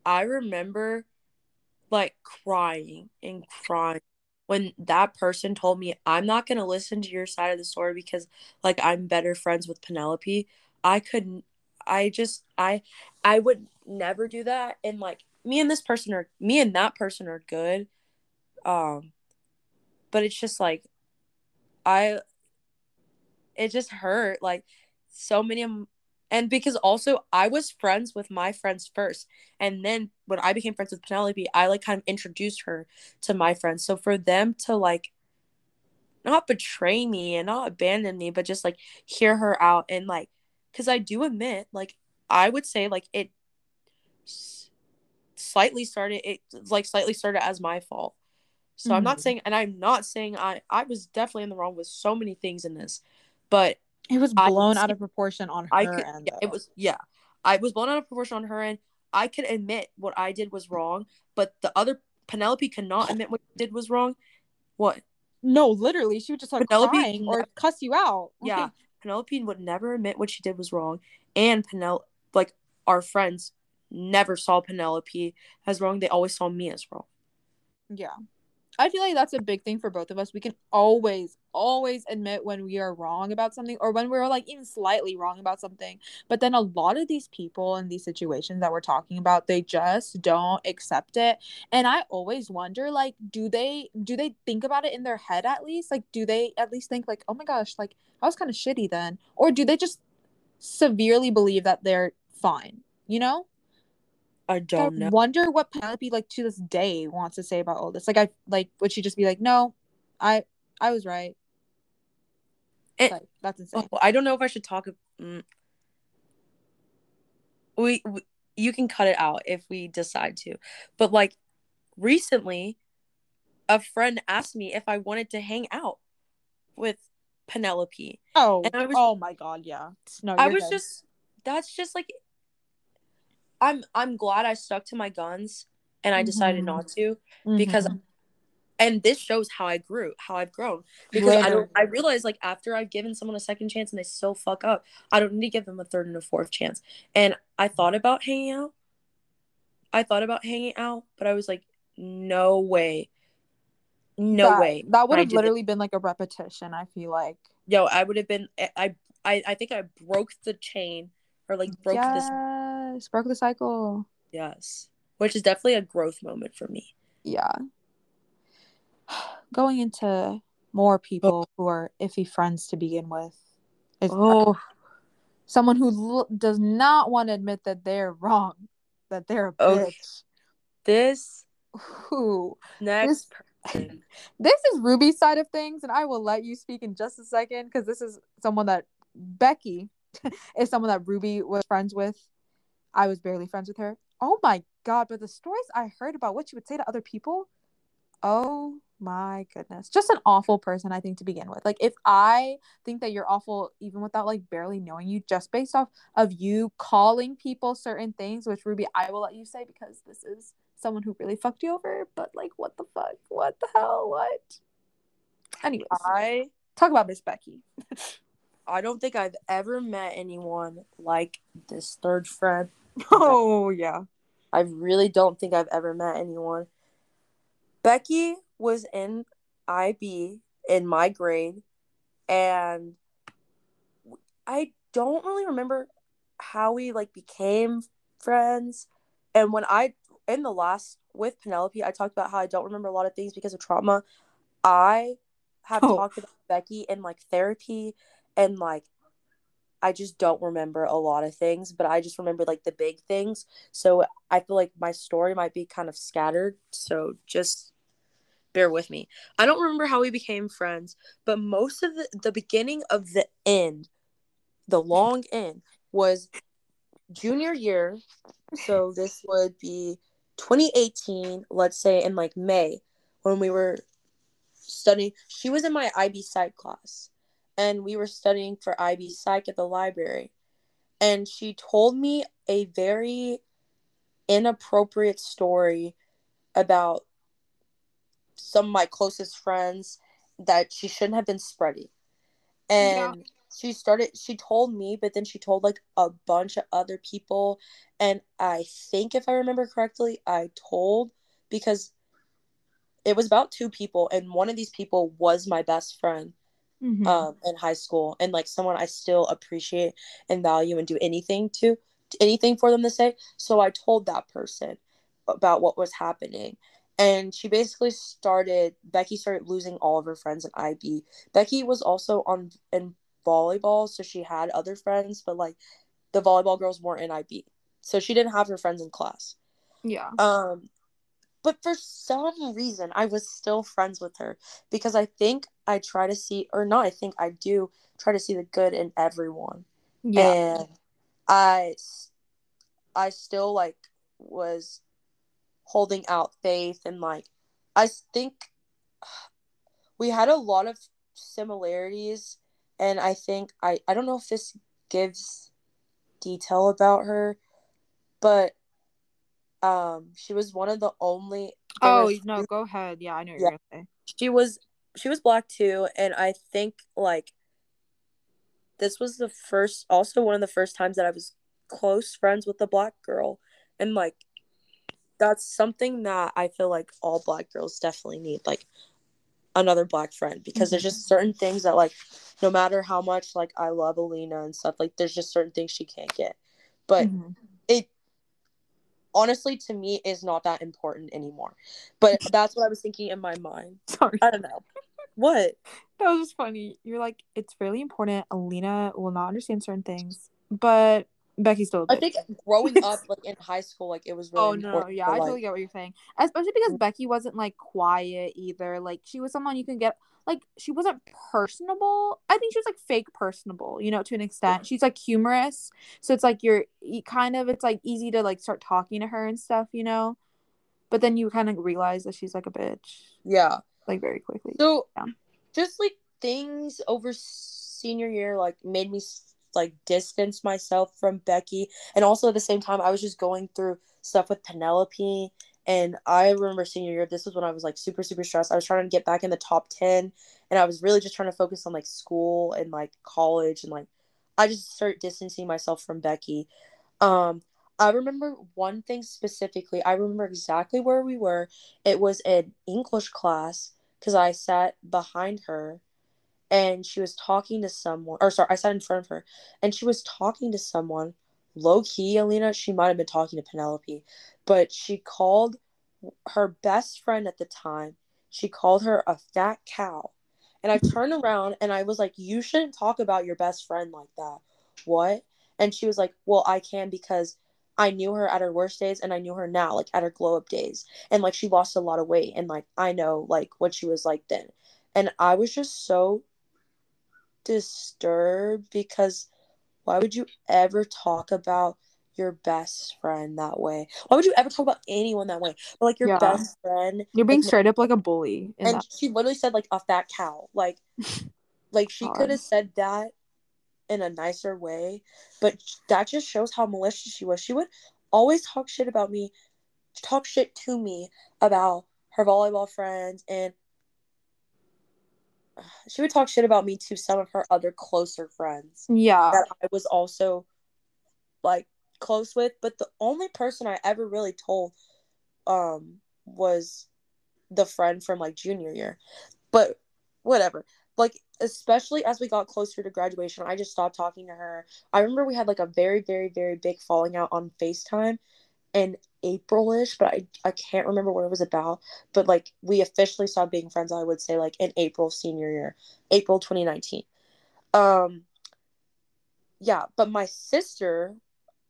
Speaker 1: i remember like crying and crying when that person told me i'm not going to listen to your side of the story because like i'm better friends with penelope i couldn't I just I I would never do that. And like me and this person are me and that person are good. Um but it's just like I it just hurt like so many and because also I was friends with my friends first. And then when I became friends with Penelope I like kind of introduced her to my friends. So for them to like not betray me and not abandon me but just like hear her out and like because I do admit, like, I would say, like, it slightly started, it like slightly started as my fault. So mm-hmm. I'm not mm-hmm. saying, and I'm not saying I, I was definitely in the wrong with so many things in this, but
Speaker 2: it was blown out of proportion on her
Speaker 1: I could,
Speaker 2: end.
Speaker 1: Yeah, it was, yeah, I was blown out of proportion on her end. I could admit what I did was wrong, but the other Penelope cannot admit what did was wrong. What?
Speaker 2: No, literally, she would just like Penelope, crying or cuss you out.
Speaker 1: Yeah, Penelope would never admit what she did was wrong, and Penelope, like our friends, never saw Penelope as wrong. They always saw me as wrong.
Speaker 2: Yeah. I feel like that's a big thing for both of us. We can always, always admit when we are wrong about something or when we're like even slightly wrong about something. But then a lot of these people in these situations that we're talking about, they just don't accept it. And I always wonder, like, do they do they think about it in their head at least? Like, do they at least think like, oh my gosh, like I was kind of shitty then? Or do they just severely believe that they're fine? You know?
Speaker 1: I
Speaker 2: I
Speaker 1: don't know.
Speaker 2: wonder what Penelope like to this day wants to say about all this. Like I like would she just be like, No, I I was right.
Speaker 1: It-
Speaker 2: like that's insane.
Speaker 1: Oh, I don't know if I should talk. Mm. We, we you can cut it out if we decide to, but like recently, a friend asked me if I wanted to hang out with Penelope.
Speaker 2: Oh,
Speaker 1: and I was-
Speaker 2: oh my god, yeah. No,
Speaker 1: I was
Speaker 2: good.
Speaker 1: just that's just like I'm I'm glad I stuck to my guns and I decided
Speaker 2: Mhm.
Speaker 1: not to because
Speaker 2: Mhm.
Speaker 1: and this shows how I grew, how I've grown. Because I don't I realized like after I've given someone a second chance and they still fuck up, I don't need to give them a third and a fourth chance. And I thought about hanging out. I thought about hanging out, but I was like, no way. No
Speaker 2: that,
Speaker 1: way.
Speaker 2: That would have literally been like a repetition, I feel like.
Speaker 1: Yo, I would have been I I I think I broke the chain or like broke this
Speaker 2: yes, broke the cycle.
Speaker 1: yes. Which is definitely a growth moment for me.
Speaker 2: Yeah. Going into more people who are iffy friends to begin with is
Speaker 1: Oh,
Speaker 2: someone who l- does not want to admit that they're wrong, that they're a
Speaker 1: Oh.
Speaker 2: bitch.
Speaker 1: this
Speaker 2: Who?
Speaker 1: next person.
Speaker 2: This is Ruby's side of things, and I will let you speak in just a second because this is someone that Becky is someone that Ruby was friends with. I was barely friends with her. Oh my god! But the stories I heard about what she would say to other people, oh my goodness, just an awful person. I think to begin with. Like if I think that you're awful, even without like barely knowing you, just based off of you calling people certain things, which Ruby, I will let you say because this is someone who really fucked you over. But like, what the fuck? What the hell? What? Anyways,
Speaker 1: I
Speaker 2: talk about Miss Becky.
Speaker 1: I don't think I've ever met anyone like this third friend.
Speaker 2: Oh yeah.
Speaker 1: I really don't think I've ever met anyone. Becky was in IB in my grade, and I don't really remember how we like became friends. And when I in the last with Penelope, I talked about how I don't remember a lot of things because of trauma. I have
Speaker 2: Oh.
Speaker 1: talked about Becky in like therapy and like I just don't remember a lot of things, but I just remember like the big things. So I feel like my story might be kind of scattered. So just bear with me. I don't remember how we became friends, but most of the the beginning of the end, the long end was junior year. So this would be 2018, let's say in like May when we were studying. She was in my IB psych class and we were studying for IB psych at the library. And she told me a very inappropriate story about some of my closest friends that she shouldn't have been spreading. And she started she told me, but then she told like a bunch of other people and I think if I remember correctly, I told because it was about two people and one of these people was my best friend
Speaker 2: Mhm.
Speaker 1: um in high school and like someone I still appreciate and value and do anything to anything for them to say. So I told that person about what was happening. And she basically started Becky started losing all of her friends in IB. Becky was also on in volleyball, so she had other friends, but like the volleyball girls weren't in IB. So she didn't have her friends in class.
Speaker 2: yeah.
Speaker 1: Um, but for some reason, I was still friends with her because I think I try to see, or not, I think I do try to see the good in everyone.
Speaker 2: Yeah.
Speaker 1: And I still like was holding out faith and like, I think we had a lot of similarities. And I think, I, I don't know if this gives detail about her, but um she was one of the only
Speaker 2: oh no,
Speaker 1: few-
Speaker 2: go ahead. Yeah, I know what
Speaker 1: Yeah.
Speaker 2: you're gonna say.
Speaker 1: she was she was black too and i think like this was the first also one of the first times that i was close friends with a black girl and like that's something that i feel like all black girls definitely need like another black friend because there's just certain things that like no matter how much like i love alina and stuff like there's just certain things she can't get but
Speaker 2: Mhm.
Speaker 1: it honestly to me is not that important anymore but that's what i was thinking in my mind
Speaker 2: Sorry.
Speaker 1: i don't know what
Speaker 2: That was just funny. You're like, it's really important. Alina will not understand certain things, but Becky still.
Speaker 1: I think growing up, like in high school, like it was really.
Speaker 2: Oh no, yeah, I totally get what you're saying. Especially because mm. Becky wasn't like quiet either. Like she was someone you can get. Like she wasn't personable. I think she was like fake personable, you know, to an extent. She's like humorous, so it's like you're kind of it's like easy to like start talking to her and stuff, you know. But then you kind of realize that she's like a bitch.
Speaker 1: Yeah.
Speaker 2: Like very quickly.
Speaker 1: So, yeah. just like things over senior year, like made me like distance myself from Becky. And also at the same time, I was just going through stuff with Penelope. And I remember senior year, this was when I was like super, super stressed. I was trying to get back in the top 10. And I was really just trying to focus on like school and like college. And like, I just started distancing myself from Becky. Um, I remember one thing specifically. I remember exactly where we were. It was an English class because I sat behind her and she was talking to someone or sorry i sat in front of her and she was talking to someone low key alina she might have been talking to penelope but she called her best friend at the time she called her a fat cow and i turned around and i was like you shouldn't talk about your best friend like that what and she was like well i can because I knew her at her worst days and I knew her now, like at her glow up days. And like she lost a lot of weight and like I know like what she was like then. And I was just so disturbed because why would you ever talk about your best friend that way? Why would you ever talk about anyone that way? But like your yeah. best friend,
Speaker 2: you're being like, straight up like a bully.
Speaker 1: And that. she literally said like a fat cow. Like, like she could have said that in a nicer way, but that just shows how malicious she was. She would always talk shit about me, talk shit to me about her volleyball friends and she would talk shit about me to some of her other closer friends.
Speaker 2: Yeah.
Speaker 1: That I was also like close with, but the only person I ever really told um was the friend from like junior year. But whatever. Like especially as we got closer to graduation, I just stopped talking to her. I remember we had like a very very very big falling out on FaceTime and April-ish, but I I can't remember what it was about. But like we officially stopped being friends, I would say like in April senior year, April 2019. Um yeah, but my sister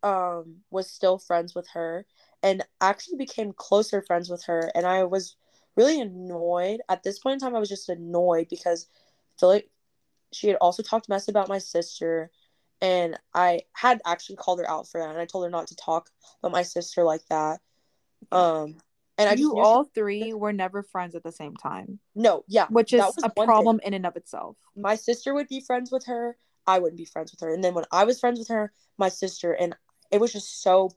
Speaker 1: um was still friends with her and actually became closer friends with her and I was really annoyed. At this point in time I was just annoyed because I feel like she had also talked mess about my sister and I had actually called her out for that, and I told her not to talk about my sister like that. Um, and I
Speaker 2: you all she- three were never friends at the same time.
Speaker 1: No, yeah,
Speaker 2: which is a problem thing. in and of itself.
Speaker 1: My sister would be friends with her. I wouldn't be friends with her, and then when I was friends with her, my sister, and it was just so.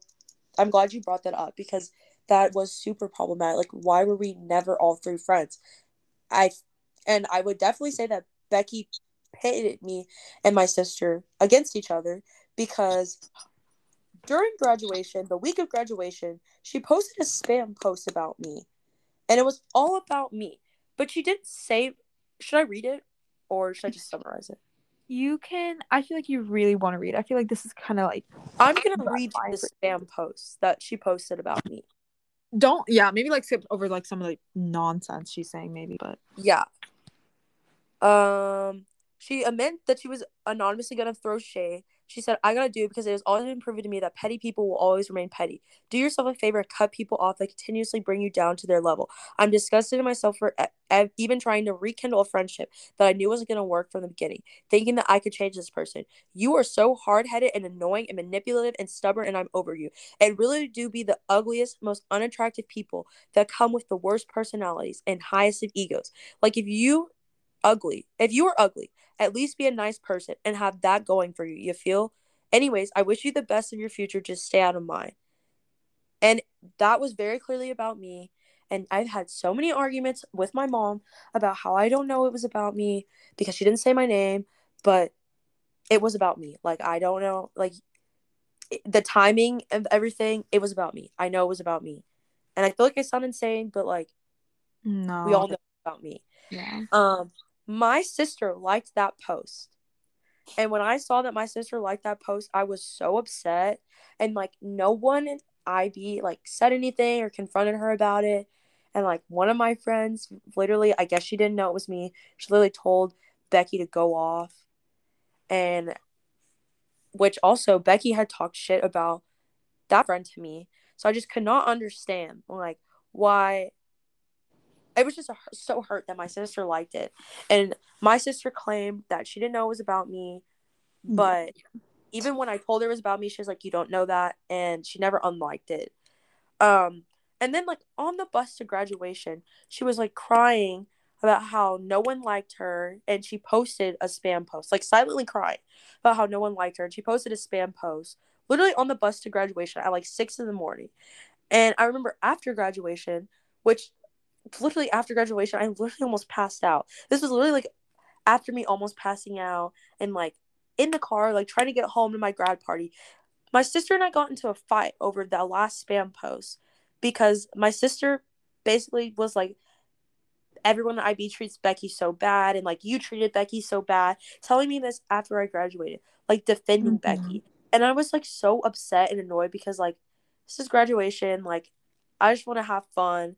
Speaker 1: I'm glad you brought that up because that was super problematic. Like, why were we never all three friends? I, and I would definitely say that Becky pitted me and my sister against each other because during graduation, the week of graduation, she posted a spam post about me. And it was all about me. But she didn't say should I read it or should I just summarize it?
Speaker 2: You can I feel like you really want to read. I feel like this is kind of like
Speaker 1: I'm going to read the spam post that she posted about me.
Speaker 2: Don't yeah, maybe like skip over like some of the nonsense she's saying maybe, but
Speaker 1: yeah. Um she admitted that she was anonymously gonna throw shade. She said, I gotta do it because it has always been proven to me that petty people will always remain petty. Do yourself a favor and cut people off that continuously bring you down to their level. I'm disgusted in myself for even trying to rekindle a friendship that I knew wasn't gonna work from the beginning, thinking that I could change this person. You are so hard headed and annoying and manipulative and stubborn, and I'm over you. And really do be the ugliest, most unattractive people that come with the worst personalities and highest of egos. Like if you ugly, if you are ugly, at least be a nice person and have that going for you. You feel? Anyways, I wish you the best of your future. Just stay out of mine. And that was very clearly about me. And I've had so many arguments with my mom about how I don't know it was about me because she didn't say my name, but it was about me. Like, I don't know. Like, the timing of everything, it was about me. I know it was about me. And I feel like I sound insane, but like,
Speaker 2: no,
Speaker 1: we all know about me.
Speaker 2: Yeah.
Speaker 1: Um, my sister liked that post. And when I saw that my sister liked that post, I was so upset. And like no one in IB like said anything or confronted her about it. And like one of my friends, literally, I guess she didn't know it was me. She literally told Becky to go off. And which also Becky had talked shit about that friend to me. So I just could not understand like why it was just a, so hurt that my sister liked it. And my sister claimed that she didn't know it was about me, but even when I told her it was about me, she was like, "You don't know that," and she never unliked it. Um, and then like on the bus to graduation, she was like crying about how no one liked her, and she posted a spam post, like silently crying about how no one liked her, and she posted a spam post literally on the bus to graduation at like six in the morning. And I remember after graduation, which literally after graduation, I literally almost passed out. This was literally like after me almost passing out and like in the car, like trying to get home to my grad party. My sister and I got into a fight over that last spam post because my sister basically was like, everyone at IB treats Becky so bad, and like you treated Becky so bad, telling me this after I graduated, like defending mm-hmm. Becky. And I was like so upset and annoyed because like this is graduation, like I just want to have fun.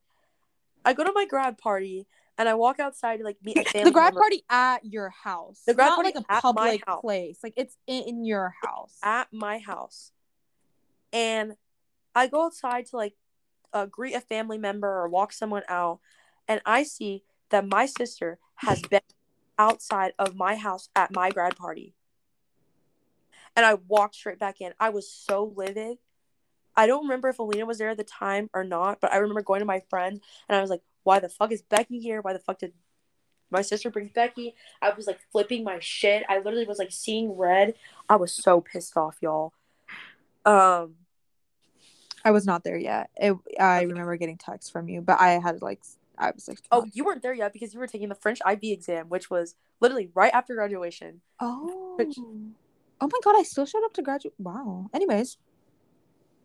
Speaker 1: I go to my grad party and I walk outside to like meet
Speaker 2: the grad member. party at your house. The grad Not party like a public place. Like it's in your house.
Speaker 1: At my house. And I go outside to like uh, greet a family member or walk someone out, and I see that my sister has been outside of my house at my grad party. And I walked straight back in. I was so livid. I don't remember if Alina was there at the time or not, but I remember going to my friend and I was like, why the fuck is Becky here? Why the fuck did my sister bring Becky? I was like flipping my shit. I literally was like seeing red. I was so pissed off, y'all. Um
Speaker 2: I was not there yet. It, I remember getting texts from you, but I had like I was like,
Speaker 1: oh, you weren't there yet because you were taking the French IB exam, which was literally right after graduation.
Speaker 2: Oh, which... oh my god! I still showed up to graduate. Wow. Anyways,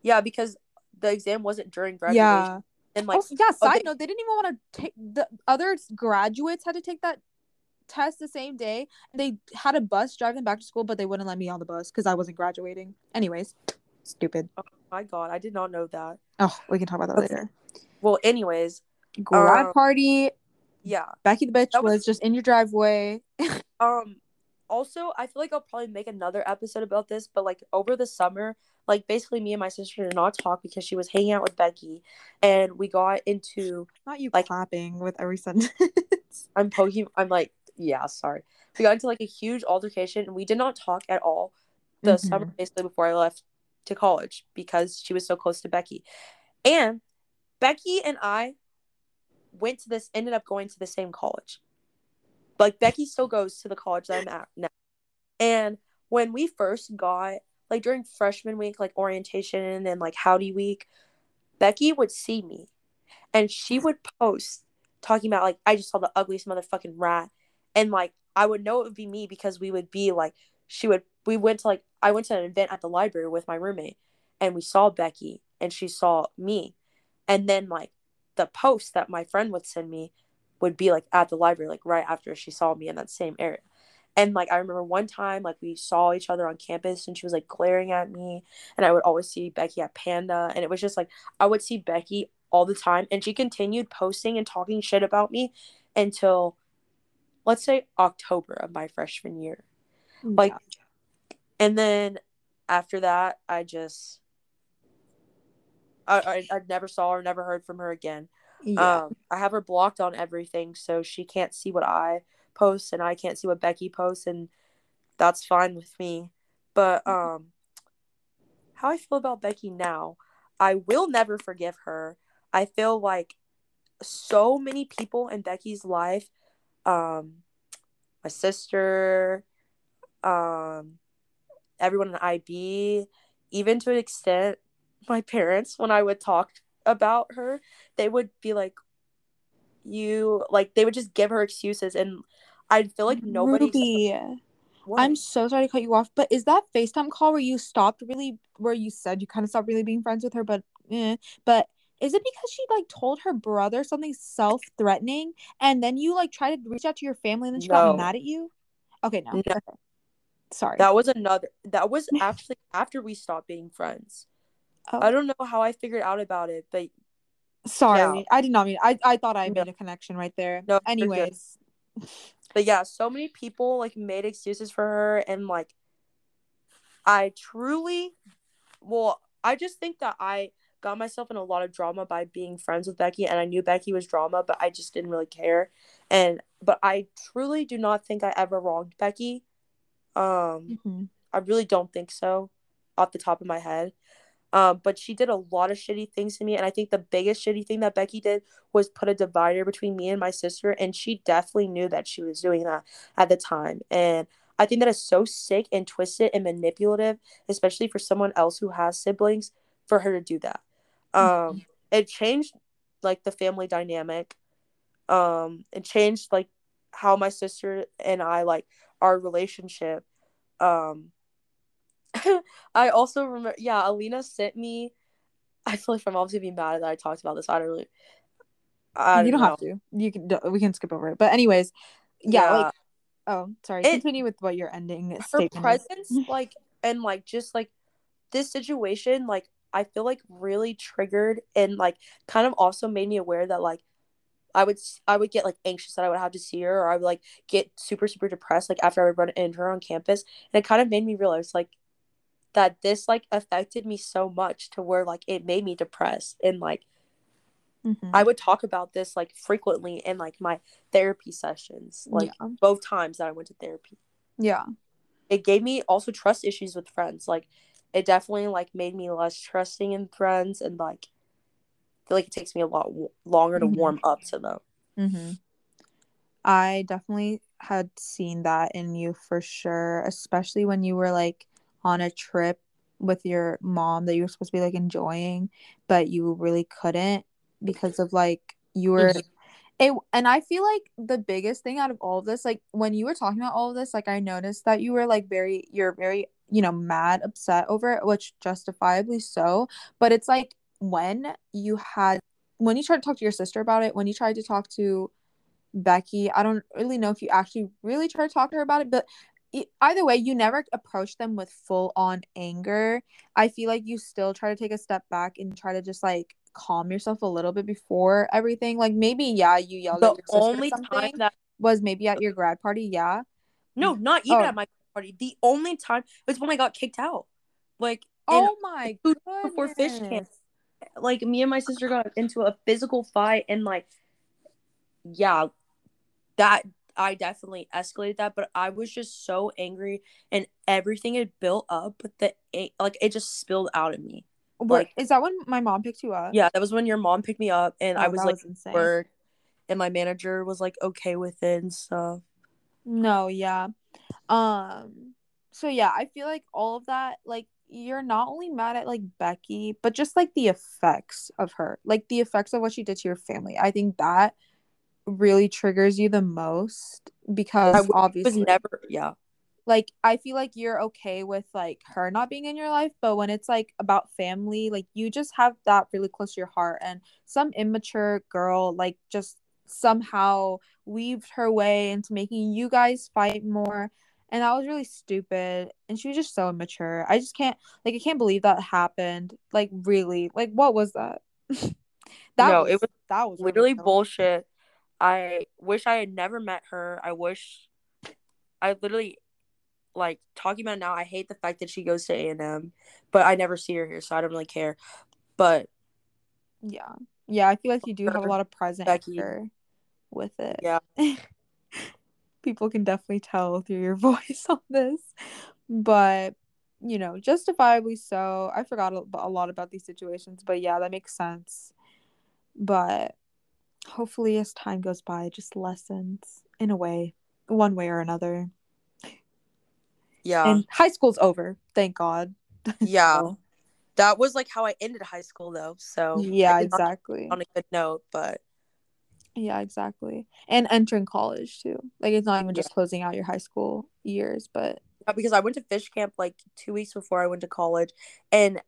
Speaker 1: yeah, because the exam wasn't during graduation.
Speaker 2: Yeah. And like, oh, yeah. Side note, they didn't even want to take the other graduates had to take that test the same day. They had a bus drive them back to school, but they wouldn't let me on the bus because I wasn't graduating. Anyways, stupid.
Speaker 1: Oh my god, I did not know that.
Speaker 2: Oh, we can talk about that okay. later.
Speaker 1: Well, anyways,
Speaker 2: grad um, party.
Speaker 1: Yeah,
Speaker 2: Becky the bitch was, was just in your driveway.
Speaker 1: um, also, I feel like I'll probably make another episode about this, but like over the summer, like basically me and my sister did not talk because she was hanging out with Becky and we got into
Speaker 2: not you like clapping with every sentence.
Speaker 1: I'm poking I'm like, yeah, sorry. We got into like a huge altercation and we did not talk at all the mm-hmm. summer basically before I left to college because she was so close to Becky. And Becky and I went to this ended up going to the same college. Like Becky still goes to the college that I'm at now. And when we first got like during freshman week, like orientation and then like howdy week, Becky would see me and she would post talking about like I just saw the ugliest motherfucking rat. And like I would know it would be me because we would be like she would we went to like I went to an event at the library with my roommate and we saw Becky and she saw me. And then like the post that my friend would send me would be like at the library, like right after she saw me in that same area. And like I remember one time, like we saw each other on campus and she was like glaring at me. And I would always see Becky at Panda. And it was just like I would see Becky all the time. And she continued posting and talking shit about me until let's say October of my freshman year. Yeah. Like and then after that I just I, I, I never saw her, never heard from her again. Yeah. Um, I have her blocked on everything, so she can't see what I post and I can't see what Becky posts and that's fine with me. But um how I feel about Becky now, I will never forgive her. I feel like so many people in Becky's life, um, my sister, um, everyone in IB, even to an extent, my parents, when I would talk about her, they would be like, you like they would just give her excuses and I feel like nobody.
Speaker 2: Ruby, I'm so sorry to cut you off, but is that FaceTime call where you stopped really, where you said you kind of stopped really being friends with her, but, eh, but is it because she like told her brother something self-threatening, and then you like tried to reach out to your family, and then she no. got mad at you? Okay, no. no. Okay. Sorry.
Speaker 1: That was another. That was actually after we stopped being friends. Oh. I don't know how I figured out about it, but
Speaker 2: sorry, yeah. I did not mean. I I thought I made a connection right there. No, anyways.
Speaker 1: But yeah, so many people like made excuses for her and like I truly, well, I just think that I got myself in a lot of drama by being friends with Becky, and I knew Becky was drama, but I just didn't really care. And but I truly do not think I ever wronged Becky. Um,
Speaker 2: Mhm.
Speaker 1: I really don't think so, off the top of my head. Um, but she did a lot of shitty things to me, and I think the biggest shitty thing that Becky did was put a divider between me and my sister, and she definitely knew that she was doing that at the time. And I think that is so sick and twisted and manipulative, especially for someone else who has siblings, for her to do that. Um, it changed like the family dynamic. Um, it changed like how my sister and I like our relationship. Um, I also remember, yeah, Alina sent me. I feel like my mom's gonna be mad that I talked about this. I don't really. I
Speaker 2: you
Speaker 1: don't
Speaker 2: don't
Speaker 1: know.
Speaker 2: have to. You can. We can skip over it. But anyways, yeah. Like, oh, sorry.
Speaker 1: It-
Speaker 2: Continue with what your ending
Speaker 1: her
Speaker 2: statement
Speaker 1: presence, like, and like just like this situation, like I feel like really triggered and like kind of also made me aware that like I would I would get like anxious that I would have to see her, or I would like get super super depressed like after I would run into her on campus, and it kind of made me realize like that this like affected me so much to where like it made me depressed and like
Speaker 2: Mhm.
Speaker 1: I would talk about this like frequently in like my therapy sessions, like
Speaker 2: yeah.
Speaker 1: both times that I went to therapy.
Speaker 2: Yeah.
Speaker 1: It gave me also trust issues with friends. Like it definitely like made me less trusting in friends and like I feel like it takes me a lot w- longer to
Speaker 2: Mhm.
Speaker 1: warm up to them.
Speaker 2: Mm-hmm. I definitely had seen that in you for sure, especially when you were like on a trip with your mom that you were supposed to be like enjoying, but you really couldn't because of like you were it and I feel like the biggest thing out of all of this, like when you were talking about all of this, like I noticed that you were like very you're very, you know, mad, upset over it, which justifiably so. But it's like when you had when you tried to talk to your sister about it, when you tried to talk to Becky. I don't really know if you actually really tried to talk to her about it, but either way, you never approach them with full on anger. I feel like you still try to take a step back and try to just like calm yourself a little bit before everything. Like maybe, yeah, you yelled
Speaker 1: The
Speaker 2: at your sister or
Speaker 1: only time that
Speaker 2: was maybe at your grad party, yeah.
Speaker 1: no, mm, not even
Speaker 2: Oh.
Speaker 1: at my party. The only time was when I got kicked out. Like
Speaker 2: Oh my goodness.
Speaker 1: before fish camp. like me and my sister got into a physical fight and like yeah that i definitely escalated that but i was just so angry and everything had built up but the like it just spilled out of me like-
Speaker 2: is that when my mom picked you up?
Speaker 1: yeah that was when your mom picked me up and
Speaker 2: Oh,
Speaker 1: i was like
Speaker 2: insane.
Speaker 1: work and my manager was like okay with it and stuff
Speaker 2: No, yeah. Um so yeah, I feel like all of that like you're not only mad at like Becky, but just like the effects of her. Like the effects of what she did to your family. I think that really triggers you the most because
Speaker 1: i
Speaker 2: obviously
Speaker 1: was never yeah
Speaker 2: like I feel like you're okay with like her not being in your life, but when it's like about family, like you just have that really close to your heart and some immature girl like just somehow weaved her way into making you guys fight more and that was really stupid and she was just so immature. I just can't like I can't believe that happened. Like really. Like what was that? that
Speaker 1: No,
Speaker 2: was,
Speaker 1: it was
Speaker 2: that was
Speaker 1: literally bullshit i wish i had never met her i wish i literally like talking about it now i hate the fact that she goes to a&m but i never see her here so i don't really care but
Speaker 2: Yeah. Yeah, I feel like you do have a lot of present with it.
Speaker 1: Yeah.
Speaker 2: People can definitely tell through your voice on this. But, you know, justifiably so. I forgot a, a lot about these situations, but yeah, that makes sense. But hopefully as time goes by, just lessens in a way, one way or another.
Speaker 1: yeah
Speaker 2: And high school's over, thank God.
Speaker 1: yeah
Speaker 2: So,
Speaker 1: that was like how i ended high school though so
Speaker 2: yeah,
Speaker 1: I did not
Speaker 2: exactly.
Speaker 1: on a good note but
Speaker 2: Yeah, exactly. And entering college too. Like it's not even
Speaker 1: Yeah.
Speaker 2: just closing out your high school years, but
Speaker 1: yeah, because i went to fish camp like two weeks before i went to college and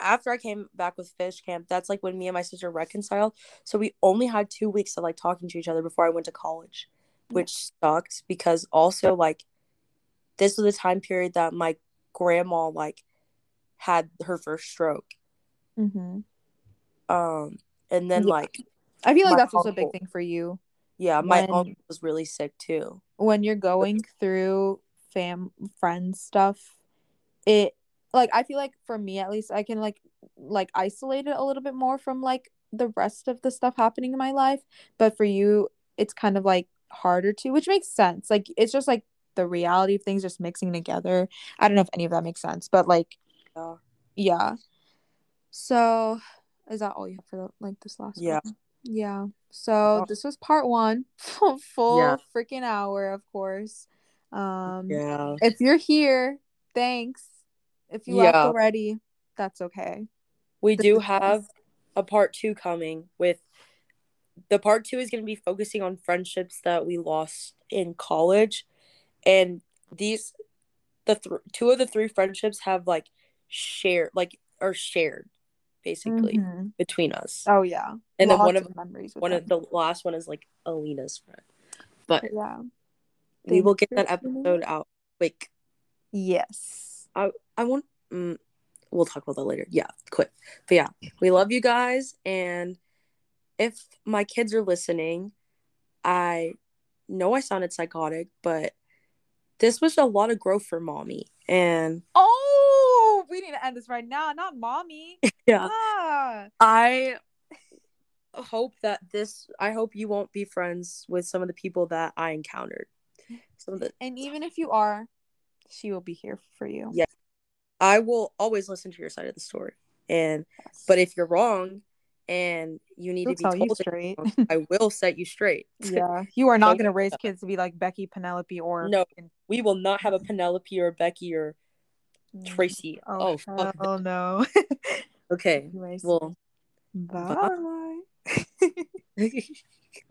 Speaker 1: after i came back with fish camp that's like when me and my sister reconciled so we only had two weeks of like talking to each other before i went to college which sucked because also like this was the time period that my grandma like had her first stroke
Speaker 2: hmm
Speaker 1: um and then
Speaker 2: Yeah.
Speaker 1: like
Speaker 2: I feel like that's also a big thing for you
Speaker 1: yeah my
Speaker 2: When-
Speaker 1: uncle was really sick too
Speaker 2: when you're going through fam friends stuff. it like I feel like for me at least I can like like isolate it a little bit more from like the rest of the stuff happening in my life. But for you, it's kind of like harder to, which makes sense. Like it's just like the reality of things just mixing together. I don't know if any of that makes sense, but like
Speaker 1: Yeah.
Speaker 2: yeah. So is that all you have for the, like this last
Speaker 1: Yeah.
Speaker 2: one? Yeah. So this was part one. Full
Speaker 1: Yeah.
Speaker 2: freaking hour, of course. Um
Speaker 1: Yeah.
Speaker 2: if you're here, thanks. If you left already, that's okay.
Speaker 1: We
Speaker 2: This
Speaker 1: do have a part two coming with the part two is going to be focusing on friendships that we lost in college and these the th- two of the three friendships have like shared like are shared basically
Speaker 2: Mhm.
Speaker 1: between us
Speaker 2: Oh yeah.
Speaker 1: and then one of
Speaker 2: memories with
Speaker 1: one of the last one is like alina's friend but
Speaker 2: yeah.
Speaker 1: we will get that episode out quick
Speaker 2: Yes.
Speaker 1: I I want. Mm, we'll talk about that later. Yeah, quick. But yeah, we love you guys, and if my kids are listening, I know I sounded psychotic, but this was a lot of growth for mommy, and
Speaker 2: Oh, we need to end this right now. Not mommy.
Speaker 1: yeah,
Speaker 2: Ah.
Speaker 1: I hope that this. I hope you won't be friends with some of the people that I encountered. Some of the.
Speaker 2: And even if you are, she will be here for you.
Speaker 1: Yeah. I will always listen to your side of the story, and
Speaker 2: Yes.
Speaker 1: but if you're wrong, and you need
Speaker 2: She'll
Speaker 1: to be told
Speaker 2: straight.
Speaker 1: wrong, I will set you straight.
Speaker 2: yeah. You are not
Speaker 1: Don't
Speaker 2: gonna
Speaker 1: do
Speaker 2: raise kids to be like Becky, Penelope, or
Speaker 1: No. we will not have a Penelope or Becky or Tracy.
Speaker 2: Mm, oh,
Speaker 1: Oh, fuck.
Speaker 2: hell no.
Speaker 1: Okay. Well,
Speaker 2: bye.
Speaker 1: bye.